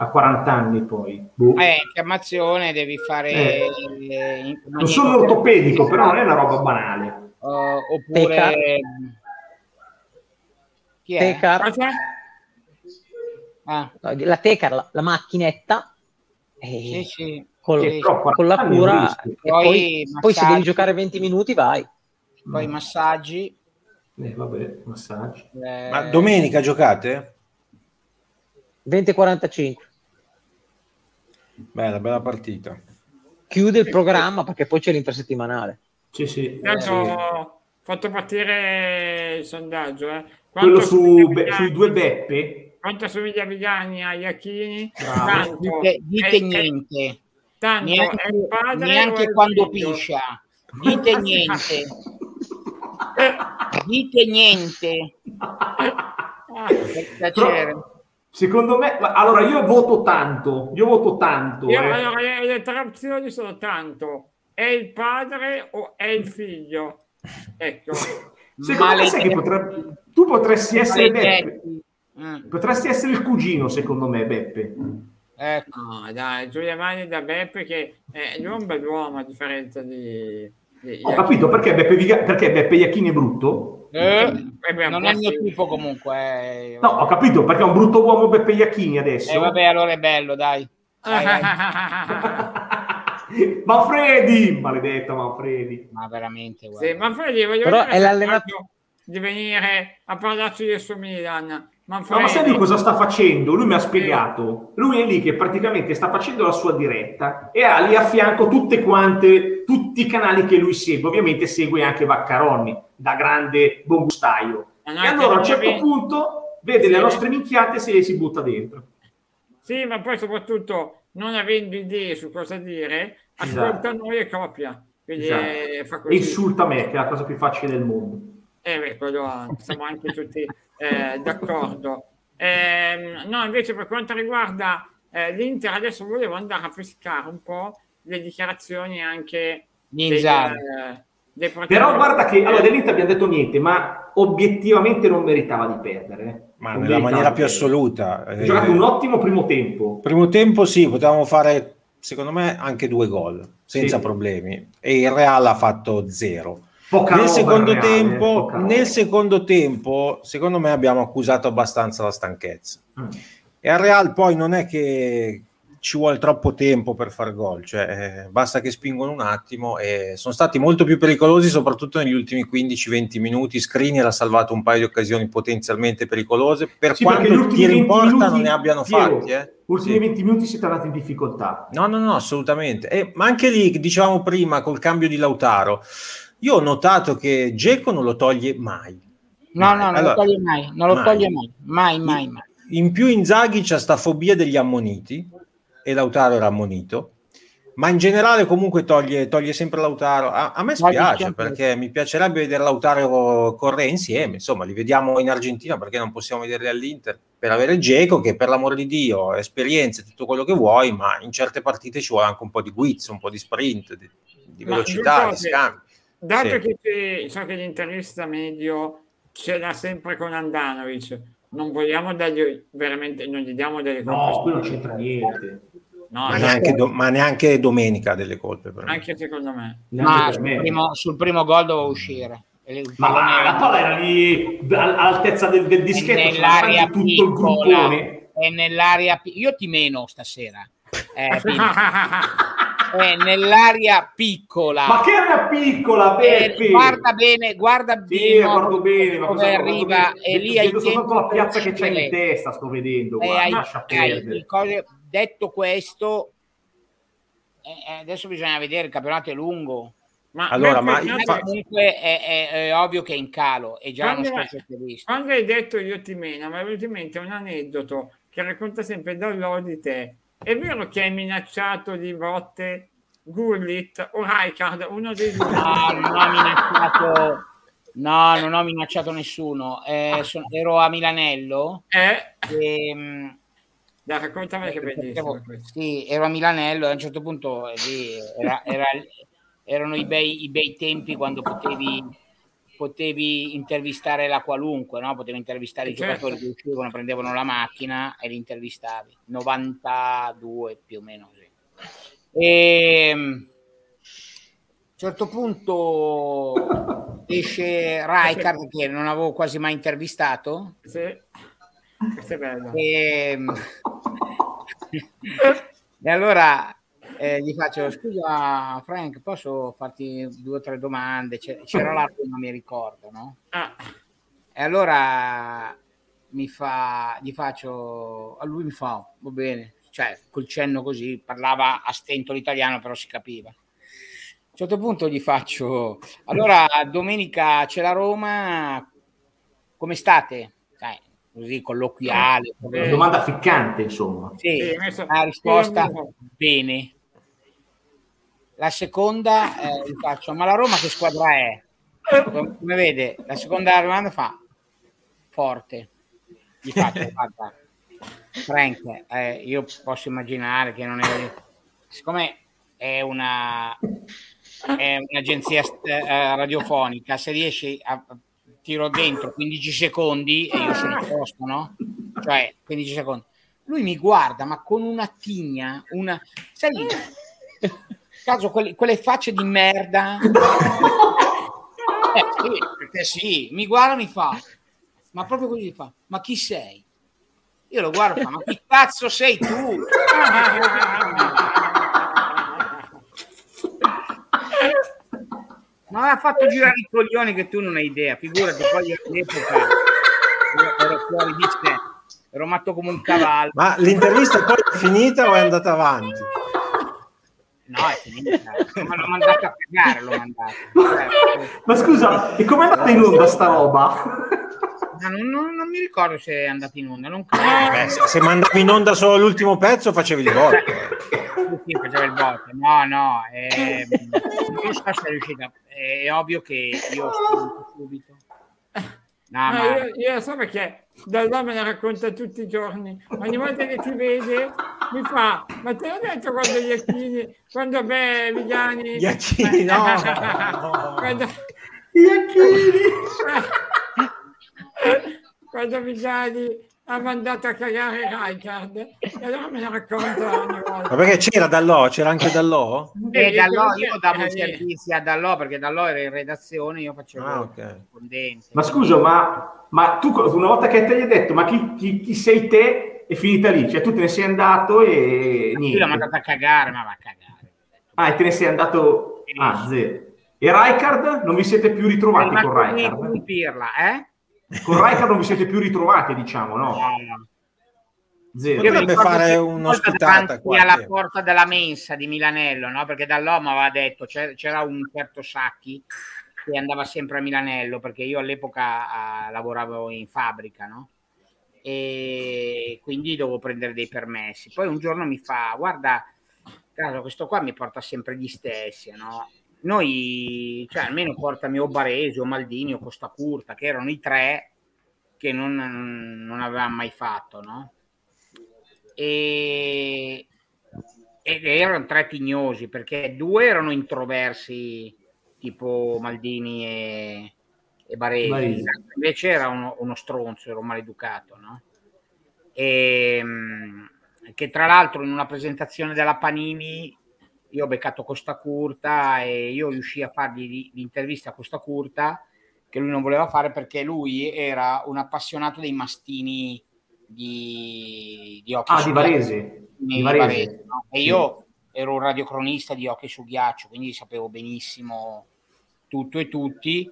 a 40 anni poi. Boh. Eh, infiammazione devi fare... Eh. Eh, non sono ortopedico, però non è una roba banale. Uh, oppure... Teca. Chi è? Tecar. Ah. La Tecar, la, la macchinetta sì, sì. Col, sì, con la cura e poi, poi, se devi giocare 20 minuti vai. Poi mm. massaggi. Eh, vabbè, massaggi. Eh... ma domenica giocate? 20 45 bella bella partita. Chiude il programma perché poi c'è l'intersettimanale sì sì. Tanto, eh, fatto partire il sondaggio eh. quello su, be- sui due beppe quanto assomiglia Vigani a Iacchini? Tanto, dite, dite è, niente. Tanto neanche, neanche quando piscia. Dite niente. dite niente. Però, secondo me, allora io voto tanto. Io voto tanto. Io, eh. allora, le, le tre opzioni sono tanto. È il padre o è il figlio? Ecco. Secondo me sai che potrebbe, tu potresti essere Beppe. Mm. Potresti essere il cugino, secondo me, Beppe. Ecco, no, dai, Giulia Mani da Beppe che è un bell'uomo a differenza di... di Ho capito perché Beppe, Viga... perché Beppe Iacchini è brutto. Eh, eh, non è il mio tipo comunque. Eh. No, ho capito perché è un brutto uomo Beppe Iacchini adesso. Eh, vabbè, allora è bello, dai. dai, dai. Manfredi, maledetto Manfredi. Ma veramente, guarda. Sì, Manfredi, voglio Però è l'allenatore di venire a parlarci del suo Milan ma, no, ma sai lui cosa sta facendo? Lui mi ha spiegato. Lui è lì che praticamente sta facendo la sua diretta e ha lì a fianco tutte quante, tutti i canali che lui segue. Ovviamente segue anche Vaccaroni, da grande buon gustaio. E allora a un certo ben... punto vede sì. le nostre minchiate e si, si butta dentro. Sì, ma poi soprattutto non avendo idee su cosa dire, ascolta esatto. noi e copia. Quindi esatto. Insulta me, che è la cosa più facile del mondo. Eh, beh, quello siamo anche tutti eh, d'accordo. Eh, no, invece per quanto riguarda eh, l'Inter, adesso volevo andare a pescare un po' le dichiarazioni anche Ninja. Del, Però guarda che allora dell'Inter abbiamo detto niente, ma obiettivamente non meritava di perdere. Eh. Ma non nella maniera più assoluta. Ha giocato un ottimo primo tempo. Primo tempo sì, potevamo fare secondo me anche due gol senza sì. problemi e il Real ha fatto zero. Poca nel, secondo reale, tempo, nel secondo tempo, secondo me abbiamo accusato abbastanza la stanchezza. Mm. E al Real poi non è che ci vuole troppo tempo per far gol, cioè eh, basta che spingono un attimo e sono stati molto più pericolosi soprattutto negli ultimi 15-20 minuti, Skriniar ha salvato un paio di occasioni potenzialmente pericolose, per sì, quanto tiri in porta minuti, non ne abbiano Piero, fatti. Eh. Ultimi sì. 20 minuti siete andati in difficoltà. No, no, no, assolutamente. Eh, ma anche lì, dicevamo prima, col cambio di Lautaro, io ho notato che Geco non lo toglie mai. No, mai. no, non allora, lo toglie mai, non lo mai. toglie mai, mai, mai, mai. In più Inzaghi c'ha sta fobia degli ammoniti, e Lautaro era ammonito. Ma in generale comunque toglie, toglie sempre Lautaro. A, a me spiace perché mi piacerebbe vedere Lautaro correre insieme. Insomma, li vediamo in Argentina perché non possiamo vederli all'Inter per avere Geco che per l'amore di Dio, esperienze, tutto quello che vuoi, ma in certe partite ci vuole anche un po' di guizzo, un po' di sprint, di, di velocità, di scambio. Dato sì. che so che l'intervista medio ce l'ha sempre con Andanovic, non vogliamo dargli veramente, non gli diamo delle colpe. No, qui non c'entra niente. No, ma, neanche do, ma, neanche domenica delle colpe. Anche secondo me. Ma sul primo, sul primo gol doveva uscire. Ma va, la palla era lì all'altezza del, del dischetto, nell'aria tutto piccola, il È nell'aria Io ti meno stasera. Eh, è nell'aria piccola. Ma che area piccola? Eh, guarda bene, guarda sì, bene. guardo bene, dove arriva bene. e lì hai soltanto la piazza che c'è in testa, sto vedendo. Guarda, hai, hai, cose, detto questo, eh, eh, adesso bisogna vedere, il campionato è lungo. Ma allora, ma comunque è, è, è, ovvio che è in calo, è già quando, uno specialista. Quando hai detto io ti meno, ma è venuto in mente un aneddoto che racconta sempre Dall'Odite. È vero che hai minacciato di botte Gullit o Rijkaard, uno dei due? No, non ho minacciato, no, non ho minacciato nessuno. Eh, sono, ero a Milanello. Eh? E, ehm, dai, raccontami che bellissimo. Sì, ero a Milanello e a un certo punto eh, lì era, era, erano i bei, i bei, tempi quando potevi, potevi intervistare la qualunque, no? potevi intervistare i certo. giocatori che uscivano, prendevano la macchina e li intervistavi. 92 più o meno. Sì. E, ehm, a un certo punto esce Rijkaard che non avevo quasi mai intervistato. Sì questo è bello. E, ehm, e allora eh, gli faccio scusa Frank posso farti due o tre domande c'era la prima mi ricordo no? Ah. e allora mi fa gli faccio a lui mi fa va bene cioè col cenno così parlava a stento l'italiano però si capiva a un certo punto gli faccio allora domenica c'è la Roma come state? Dai, così colloquiale. Una domanda ficcante, insomma. Sì, sì la risposta bene. La seconda eh, faccio, ma la Roma che squadra è? Come vede, la seconda domanda fa forte. Gli faccio, guarda, Frank, eh, io posso immaginare che non è... Siccome è una è un'agenzia eh, radiofonica, se riesci a tiro dentro 15 secondi e io sono a posto, no? Cioè, 15 secondi. Lui mi guarda, ma con una tigna, una... Sai, caso quelle, quelle facce di merda. Eh, sì, perché sì, mi guarda e mi fa, ma proprio così fa, ma chi sei? Io lo guardo e fa, ma chi cazzo sei tu? Ma mi ha fatto girare i coglioni che tu non hai idea. Figurati, poi all'epoca ero fuori di sé, ero matto come un cavallo. Ma l'intervista poi è finita o è andata avanti? No, è finita. Ma l'ho mandato a cagare, l'ho mandato. Ma scusa, e come è andata in onda sta roba? Non, non, non, mi ricordo se è andata in onda. Non credo. Beh, se, se mandavi in onda solo l'ultimo pezzo, facevi il voto. Sì, faceva il voto. No, no, eh, non so se è riuscita è ovvio che io subito. No, no, ma... io, io so perché Dall'uomo me la racconta tutti i giorni. Ogni volta che ti vede mi fa, ma te l'ho detto quando gli Iacchini, quando beh, Vigliani... Iacchini, no! quando... Iacchini! quando Vigliani ha mandato a cagare Rijkaard e allora me ne racconta ogni volta. Ma perché c'era Dallò? C'era anche Dallò? Eh, Dallò io davo i servizi a Dallò perché Dallò era in redazione, io facevo Ah, il ok. corrispondente. Ma scusa, ma, ma tu una volta che te gli hai detto, ma chi, chi- chi sei te? È finita lì, cioè tu te ne sei andato e Io l'ho niente. mandato a cagare, ma va a cagare. Ah, e te ne sei andato a zero. E Rijkaard non vi siete più ritrovati con Ma Rijkaard? Pirla, eh? Con Rijkaard non vi siete più ritrovati, diciamo, no? Zero. Potrebbe fare un'ospitata qua, alla porta della mensa di Milanello, no? Perché dall'uomo aveva detto c'era, c'era un certo Sacchi che andava sempre a Milanello perché io all'epoca ah, lavoravo in fabbrica, no? E quindi dovevo prendere dei permessi. Poi un giorno mi fa: Guarda, questo qua mi porta sempre gli stessi, no? Noi, cioè, almeno portami o Baresi o Maldini o Costa Curta, che erano i tre che non, non avevamo mai fatto, no? e, ed erano tre tignosi perché due erano introversi tipo Maldini e, e Baresi, Baresi. invece era uno, uno stronzo, era un maleducato no? e, mh, che tra l'altro in una presentazione della Panini io ho beccato Costa Curta e io riuscii a fargli l'intervista a Costa Curta che lui non voleva fare perché lui era un appassionato dei mastini di, di hockey Ah, su di Varese. di Varese. Varese, no? E Sì. io ero un radiocronista di hockey su ghiaccio, quindi sapevo benissimo tutto e tutti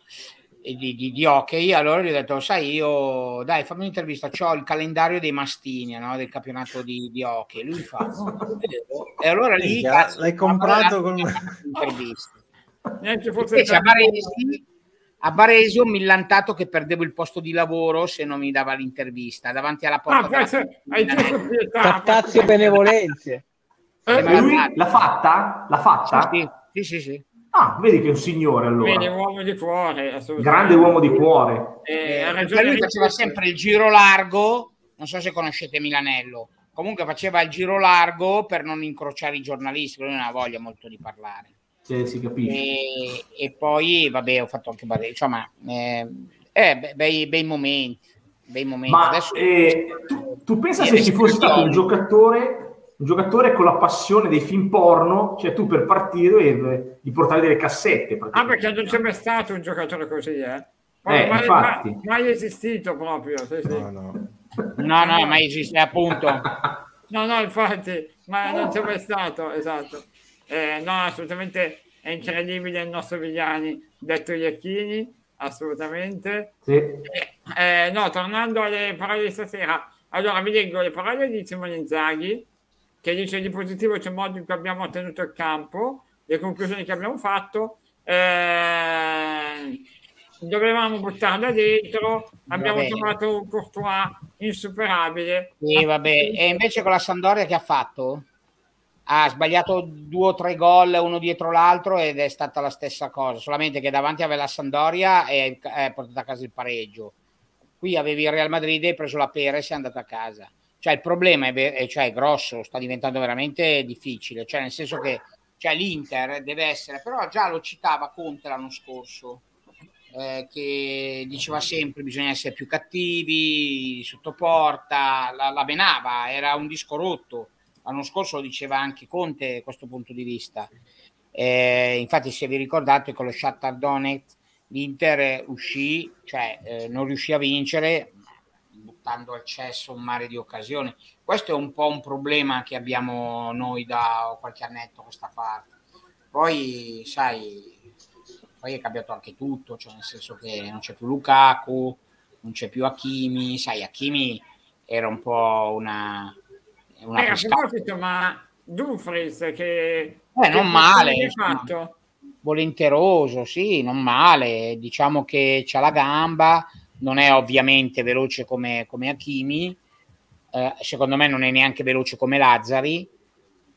di, di, di hockey. Allora gli ho detto, sai, io dai, fammi un'intervista, ho il calendario dei mastini no? del campionato di, di hockey. Lui fa, e allora lì Minchia, cazzo, l'hai comprato con- Neanche Invece fosse a Baresi, a Baresi ho millantato che perdevo il posto di lavoro se non mi dava l'intervista davanti alla porta. Ah, se- hai e benevolenze. Eh, E lui l'ha fatta? L'ha fatta? Sì, sì, sì, sì. Ah, vedi che è un signore allora. uomo di cuore. Grande uomo di cuore. Eh, Eh, lui faceva sempre il giro largo, non so se conoscete Milanello, comunque faceva il giro largo per non incrociare i giornalisti, lui non ha voglia molto di parlare. Se si capisce. E, e poi, vabbè, ho fatto anche Baresi, insomma, eh, eh, be- bei, bei momenti, bei momenti. Ma Adesso eh, tu, tu pensa se ci fosse stato un giocatore, un giocatore con la passione dei film porno, cioè tu per partire gli portare delle cassette. Ah, perché non c'è mai stato un giocatore così, eh? Eh, mai, infatti. mai- mai esistito proprio. Sì, sì. No, no. no, no, ma esiste appunto. No, no, infatti, ma non c'è mai stato, esatto. Eh, no, assolutamente è incredibile il nostro Vigliani, detto Iacchini, assolutamente. Sì. Eh, no, tornando alle parole di stasera, allora vi leggo le parole di Simone Inzaghi, che dice di positivo c'è il modo in cui abbiamo ottenuto il campo, le conclusioni che abbiamo fatto. Eh, dovevamo buttarla dentro, abbiamo Vabbè. trovato un Courtois insuperabile. Sì, vabbè. E invece con la Sandoria che ha fatto? Ha sbagliato due o tre gol uno dietro l'altro ed è stata la stessa cosa, solamente che davanti aveva la Sandoria e è portata a casa il pareggio. Qui avevi il Real Madrid e hai preso la pera e sei andato a casa. Cioè il problema è, è- cioè, è grosso, sta diventando veramente difficile, cioè nel senso che cioè, l'Inter deve essere, però già lo citava Conte l'anno scorso, eh, che diceva sempre bisogna essere più cattivi, sotto porta, la, la menava, era un disco rotto. L'anno scorso lo diceva anche Conte questo punto di vista. Eh, infatti, se vi ricordate, con lo Shakhtar Donetsk l'Inter uscì, cioè eh, non riuscì a vincere, buttando al cesso un mare di occasioni. Questo è un po' un problema che abbiamo noi da qualche annetto a questa parte. Poi, sai, poi è cambiato anche tutto, cioè nel senso che non c'è più Lukaku, non c'è più Hakimi, sai, Hakimi era un po' una... una Eh, a proposito, ma Dumfries che... Eh, non male, che fatto? volenteroso, sì, non male. Diciamo che c'ha la gamba, non è ovviamente veloce come, come Hakimi, eh, secondo me non è neanche veloce come Lazzari,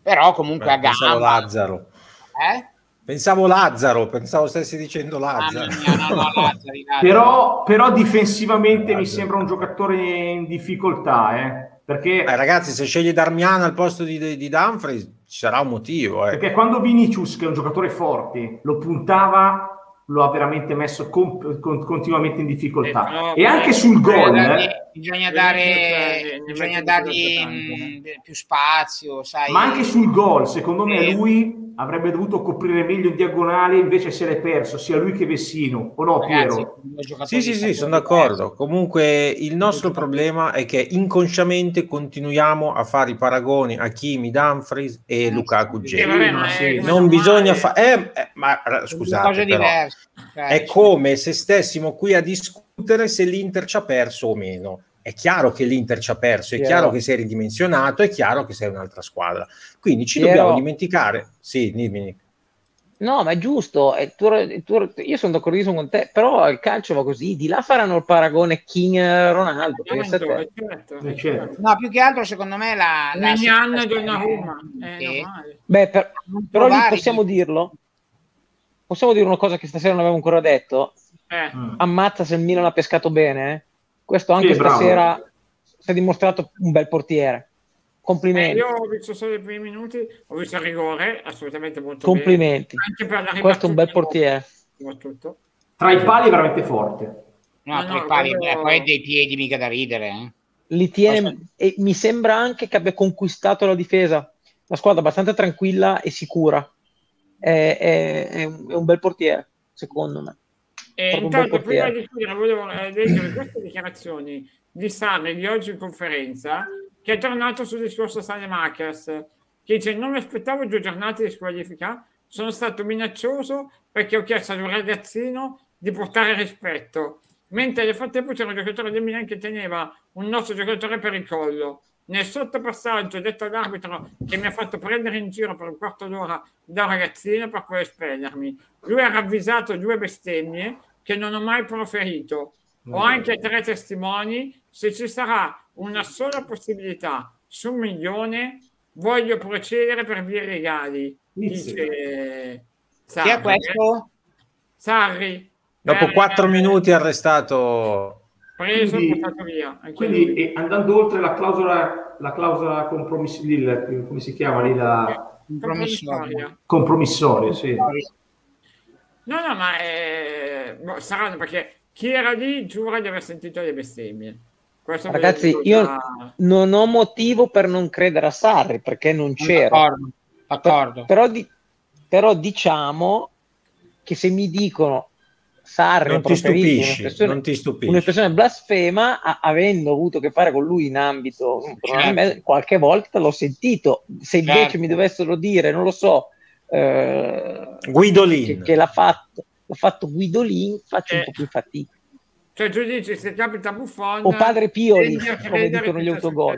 però comunque Beh, pensavo gamba. Lazzaro. Eh? Pensavo Lazzaro, pensavo stessi dicendo Lazzaro. Ah, no, no, no, Lazzari, però, però, difensivamente Lazzaro. mi sembra un giocatore in difficoltà, eh? Perché... Eh, ragazzi, se scegli Darmian al posto di, di Dumfries ci sarà un motivo. Eh. Perché quando Vinicius, che è un giocatore forte, lo puntava lo ha veramente messo con, con, continuamente in difficoltà. Eh, no, e anche sul gol. Eh, bisogna, dare, bisogna dargli mh, più spazio. Sai. Ma anche sul gol, secondo me, eh. lui avrebbe dovuto coprire meglio in diagonale, invece se l'è perso sia lui che Vessino, o no Piero? Sì, sì, sì, sono d'accordo. Comunque il nostro problema è che inconsciamente continuiamo a fare i paragoni a Kimi, Dumfries e eh, Lukaku sì, sì, Non bisogna fare... Eh, eh, ma scusate, però, è come se stessimo qui a discutere se l'Inter ci ha perso o meno è chiaro che l'Inter ci ha perso, è Piero. chiaro che sei ridimensionato, è chiaro che sei un'altra squadra. Quindi ci Piero. dobbiamo dimenticare. Sì, dimmi. No, ma è giusto, è tu, tu, io sono d'accordissimo con te, però il calcio va così, di là faranno il paragone King-Ronaldo. Certo, certo. No, più che altro secondo me la... la una Roma. Eh, Beh, per, però lì possiamo dirlo, possiamo dire una cosa che stasera non avevo ancora detto, eh. ammazza se il Milan ha pescato bene, eh? Questo anche sì, stasera si è dimostrato un bel portiere. Complimenti. Eh, io ho visto solo i primi minuti, ho visto il rigore, assolutamente molto Complimenti. bene. Questo è un bel portiere. Soprattutto. Tra i pali è veramente forte. No, no tra no, i pali, quello... poi dei piedi mica da ridere. Eh. Li tiene, e mi sembra anche che abbia conquistato la difesa. La squadra abbastanza tranquilla e sicura. È, è, è, un, è un bel portiere, secondo me. E intanto, prima di chiudere, volevo eh, leggere queste dichiarazioni di Sarri di oggi in conferenza, che è tornato sul discorso Sanemakers, che dice non mi aspettavo due giornate di squalifica, sono stato minaccioso perché ho chiesto ad un ragazzino di portare rispetto, mentre nel frattempo c'era un giocatore del Milan che teneva un nostro giocatore per il collo. Nel sottopassaggio detto all'arbitro che mi ha fatto prendere in giro per un quarto d'ora da un ragazzino per poi espellermi. Lui ha ravvisato due bestemmie che non ho mai proferito. Ho anche tre testimoni. Se ci sarà una sola possibilità su un milione, voglio procedere per vie legali. Dice Sarri. Chi è questo? Sarri. Dopo per, quattro eh, minuti arrestato. Preso quindi, e portato via. quindi eh, andando oltre la clausola, la clausola compromissoria, come si chiama lì? La... Compromissoria. Compromissoria, sì. No, no, ma eh, boh, saranno perché chi era lì giura di aver sentito le bestemmie. Questo Ragazzi, io da... non ho motivo per non credere a Sarri perché non c'era. D'accordo, d'accordo. però, di, però, diciamo che se mi dicono Sarri non ti stupisci, un'espressione, non ti stupisci. un'espressione blasfema, a, avendo avuto a che fare con lui in ambito, certo. qualche volta l'ho sentito. Se invece certo. mi dovessero dire, non lo so, eh, Guidolin. che, che, l'ha fatto l'ha fatto Guidolin faccio eh. un po' più fatica. Cioè tu dici se capita Buffon o padre Pioli come dicono gli autogol.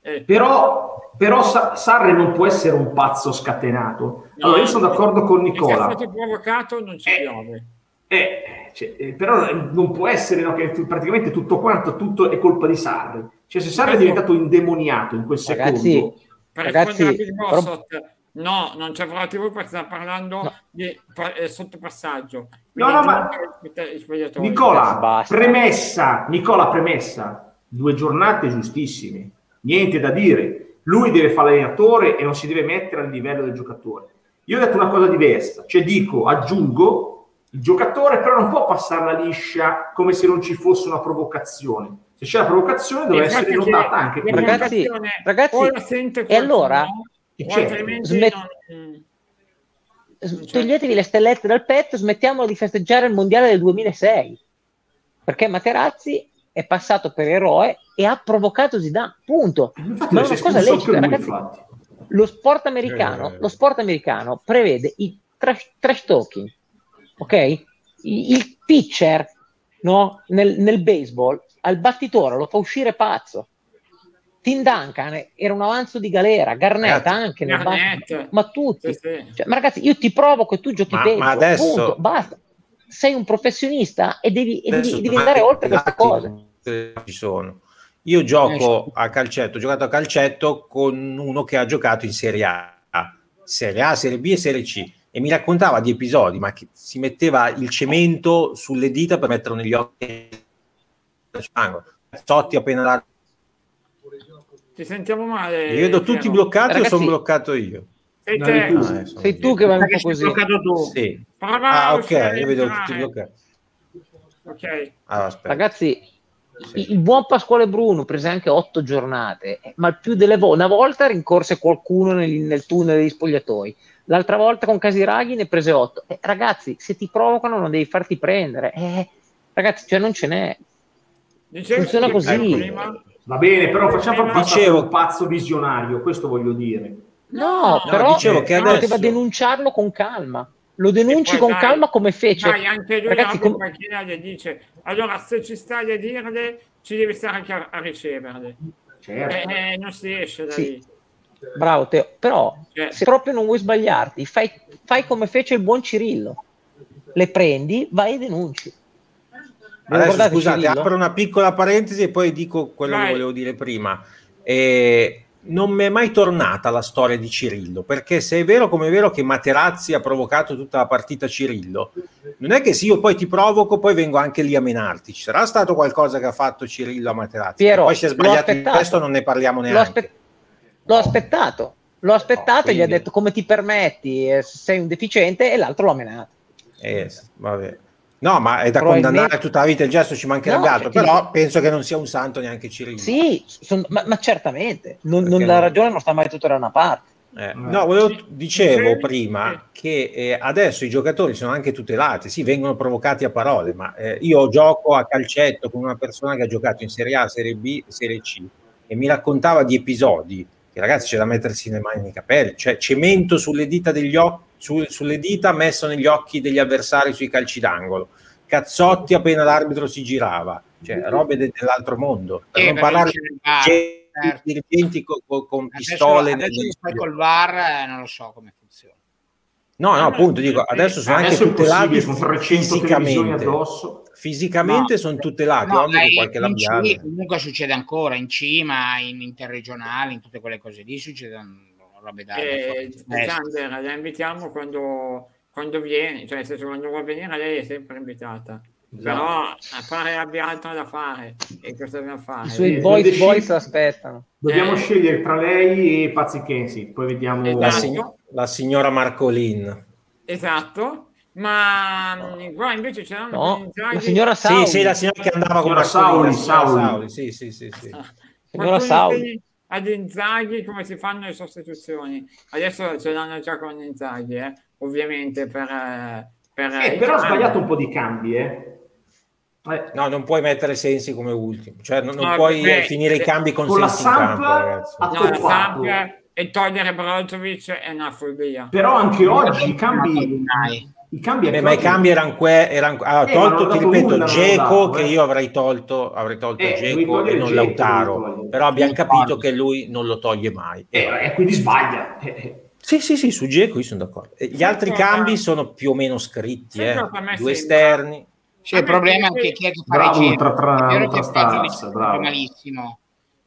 eh. però, però Sarri non può essere un pazzo scatenato. No, allora io sono d'accordo con Nicola se è stato provocato non ci eh, piove. eh, cioè, eh, però non può essere no, che praticamente tutto quanto tutto è colpa di Sarri. Cioè se Sarri è diventato indemoniato in quel ragazzi, secondo per ragazzi, però... No, non c'è volativo perché sta parlando no. di eh, sottopassaggio. No, no, ma Nicola, premessa, Nicola, premessa, due giornate giustissime, niente da dire. Lui deve fare l'allenatore e non si deve mettere al livello del giocatore. Io ho detto una cosa diversa, cioè dico, aggiungo, il giocatore però non può passarla liscia come se non ci fosse una provocazione. Se c'è la provocazione deve essere notata anche. Ragazzi, ragazzi e allora... No? Smet- non... Toglietevi le stellette dal petto, smettiamo di festeggiare il mondiale del 2006 perché Materazzi è passato per eroe e ha provocato Zidane. Punto. Infatti, Ma è una cosa lecita, ragazzi. Lo sport americano, eh. lo sport americano prevede il trash, trash talking, ok? Il pitcher no? nel, nel baseball al battitore lo fa uscire pazzo Tim Duncan era un avanzo di galera, Garnett ragazzi, anche, Garnett. ma tutti. Sì, sì. Cioè, ma ragazzi, io ti provoco e tu giochi ma, peggio, ma adesso... Punto, basta. Sei un professionista e devi, e devi, devi andare oltre queste cose. Ci sono. Io gioco a calcetto, ho giocato a calcetto con uno che ha giocato in Serie A, Serie A, Serie B e Serie C. e mi raccontava di episodi, ma che si metteva il cemento sulle dita per metterlo negli occhi. Sotti appena la... Ti sentiamo male. Li vedo tutti bloccati Ragazzi, o sono bloccato io? Sei, te. tu. Ah, sei tu che vai un po' così. Sì. Ah, ok, io vedo tutti bloccati. Ok. Allora, Ragazzi, sì. il buon Pasquale Bruno prese anche otto giornate, ma il più delle volte, una volta rincorse qualcuno nel, nel tunnel degli spogliatoi, l'altra volta con Casiraghi ne prese otto. Eh, ragazzi, se ti provocano non devi farti prendere. Eh, ragazzi, cioè non ce n'è. Dicevo Funziona così. Va bene, però facciamo eh, dicevo... un pazzo visionario, questo voglio dire. No, no però dicevo che adesso... poteva denunciarlo con calma lo denunci con dai, calma come fece. Dai, anche lui Ragazzi, com- gli dice, allora se ci stai a dirle, ci devi stare anche a, a riceverle. Certo. Eh, eh, non si esce da sì. lì. Bravo Teo, però certo. se proprio non vuoi sbagliarti, fai, fai, come fece il buon Cirillo. Le prendi, vai e denunci. Adesso, scusate, Cirillo? apro una piccola parentesi e poi dico quello vai. che volevo dire prima. Eh, non mi è mai tornata la storia di Cirillo, perché se è vero come è vero che Materazzi ha provocato tutta la partita Cirillo, non è che se io poi ti provoco, poi vengo anche lì a menarti. Ci sarà stato qualcosa che ha fatto Cirillo a Materazzi? Piero, poi si è sbagliato in questo, non ne parliamo neanche. L'ho, aspe- l'ho aspettato, l'ho aspettato no, e gli ha detto come ti permetti, eh, sei un deficiente e l'altro l'ha menato. Eh, vabbè. No, ma è da condannare tutta la vita il gesto, ci mancherebbe no, altro, però ti... penso che non sia un santo neanche Cirillo. Sì, son, ma, ma, certamente, non, non la ragione non sta mai tutta da una parte. Eh, no, volevo, dicevo prima che eh, adesso i giocatori sono anche tutelati, sì, vengono provocati a parole, ma eh, io gioco a calcetto con una persona che ha giocato in Serie A, Serie B, Serie C e mi raccontava di episodi che ragazzi c'è da mettersi le mani nei capelli, cioè cemento sulle dita degli occhi su, sulle dita messo negli occhi degli avversari sui calci d'angolo, cazzotti appena l'arbitro si girava, cioè robe de- dell'altro mondo. Per non parlare di certo. dirigenti con, con, con pistole. Adesso, adesso col VAR eh, non lo so come funziona. No, no, appunto, dico, adesso sono adesso anche tutelati fisicamente. Fisicamente no, sono tutelati, no, ovvio qualche labiale. Comunque succede ancora in cima, in interregionali, in tutte quelle cose lì succedono robe da... E, Sander, la invitiamo quando, quando viene, cioè se quando vuole venire lei è sempre invitata. Esatto. Però a fare abbia altro da fare e cosa dobbiamo fare? I suoi boys, boys aspettano. Dobbiamo eh. scegliere tra lei e Pazzi Kensi, poi vediamo esatto. la, sig- la, signora Marcolin. Esatto. Ma no. qua invece c'erano no, la signora Sauli. Sì, sì, la signora che andava con la Sauli, Sauli. Sauli. Sì, sì, sì, sì. signora Sauli ad Inzaghi come si fanno le sostituzioni. Adesso ce l'hanno già con Inzaghi, eh? ovviamente per... per eh, però ha sbagliato un po' di cambi, eh. Eh. No, non puoi mettere Sensi come ultimo, cioè non, non no, puoi beh, finire i cambi con, con Sensi in campo, ragazzi. No, la Sampia e togliere Brozovic è una follia. Però anche oggi i cambi i cambi Beh, ma i cambi erano que, eran, ah, eh, tolto, ti ripeto, Geco che eh. io avrei tolto, avrei tolto eh, Geco e non Lautaro, però abbiamo capito che lui non lo toglie mai. Eh, e eh, quindi sbaglia. Sì, sì, sì, su Geco io sono d'accordo. Gli altri cambi sono più o meno scritti, eh. due esterni. Cioè, il problema è che chi è che fa bravo, regia? Tra, tra, è vero che malissimo,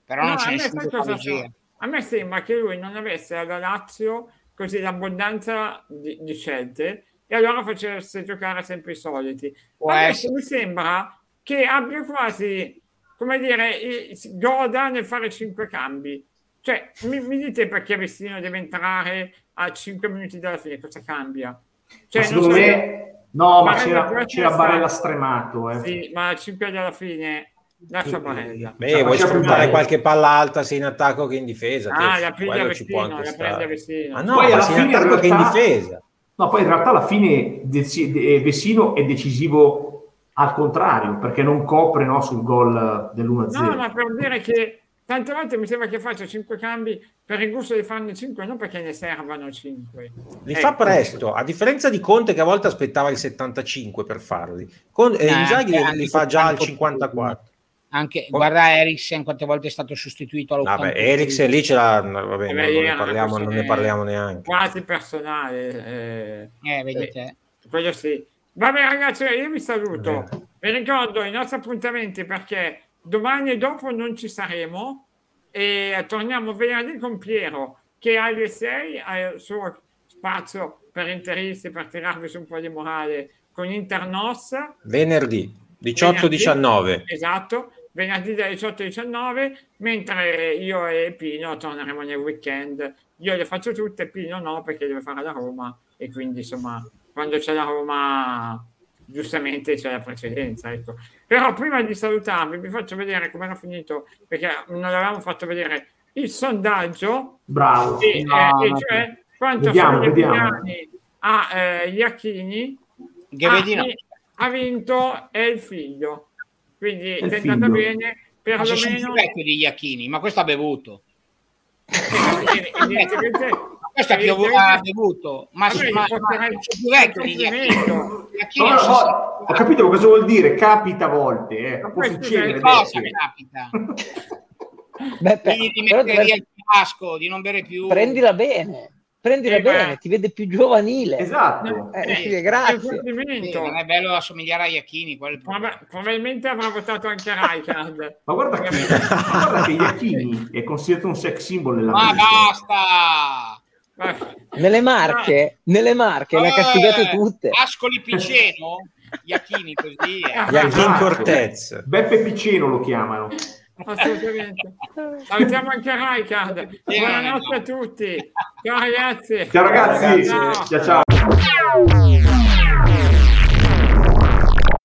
però no, non c'è nessuno che fa. A me sembra che lui non avesse alla Lazio così l'abbondanza di, di scelte e allora facesse giocare sempre i soliti. Adesso mi sembra che abbia quasi, come dire, goda nel fare cinque cambi. Cioè, mi, mi dite perché Vestino deve entrare a 5 minuti dalla fine, cosa cambia? Cioè, ma secondo so, me, no, ma c'era, c'era Barella stremato. Eh. Sì, ma a 5 dalla fine lascia Barella. Beh, cioè, vuoi sfruttare qualche palla alta sia in attacco che in difesa? Ah, la piglia Vestino, la prende Vestino. Ah no, Poi alla fine in attacco realtà... che in difesa. No, poi in realtà alla fine eh, Vessino è decisivo al contrario, perché non copre no, sul gol dell'1-0. No, ma per dire che tante volte mi sembra che faccia 5 cambi per il gusto di farne 5, non perché ne servano 5. Li ecco. fa presto, a differenza di Conte che a volte aspettava il 75 per farli. Con, eh, Inzaghi li fa già al 54. Anche, oh. guarda Eriksen quante volte è stato sostituito all'80 Vabbè, Eriksen lì ce l'ha vabbè, eh, non, ne parliamo, non ne parliamo neanche. quasi personale eh, eh vedete eh, quello sì. Vabbè ragazzi io vi saluto. Eh. vi ricordo i nostri appuntamenti perché domani e dopo non ci saremo e torniamo venerdì con Piero che alle 6 al suo pazzo per interisti per tirarvi su un po' di morale con Internos venerdì 18-19 esatto venerdì dalle 18-19 mentre io e Pino torneremo nel weekend. Io le faccio tutte Pino no perché deve fare la Roma e quindi insomma quando c'è la Roma giustamente c'è la precedenza ecco. però prima di salutarvi vi faccio vedere come era finito perché non avevamo fatto vedere il sondaggio. Bravo. E, no, eh, e cioè quanto vediamo, vediamo. a eh, Iacchini vedi no. ha vinto è il figlio quindi è, è andata bene perlomeno di Iacchini ma questo ha bevuto. Evidentemente questo ha bevuto. Ma, ma, ma, ma più vecchio di no, no, ho capito cosa vuol dire capita a volte eh. può succedere cosa capita? Beh, per, di mettere via il casco, di non bere più. Prendila bene, prendila eh, bene, beh. ti vede più giovanile. Esatto. Eh, eh, grazie. Sì, non è bello assomigliare a Iacchini. Vabbè, probabilmente avrà votato anche a Rijkaard. ma, guarda che, ma guarda che Iacchini è considerato un sex symbol nella Ma basta! Nelle marche, nelle marche, le ha castigate tutte. Ascoli Piceno, Iacchini così. Eh. Iacchini Cortez. Beppe Piceno lo chiamano assolutamente. Salutiamo anche Raikard. Buonanotte a tutti. Ciao ragazzi. Ciao ragazzi. ciao. ciao. ciao.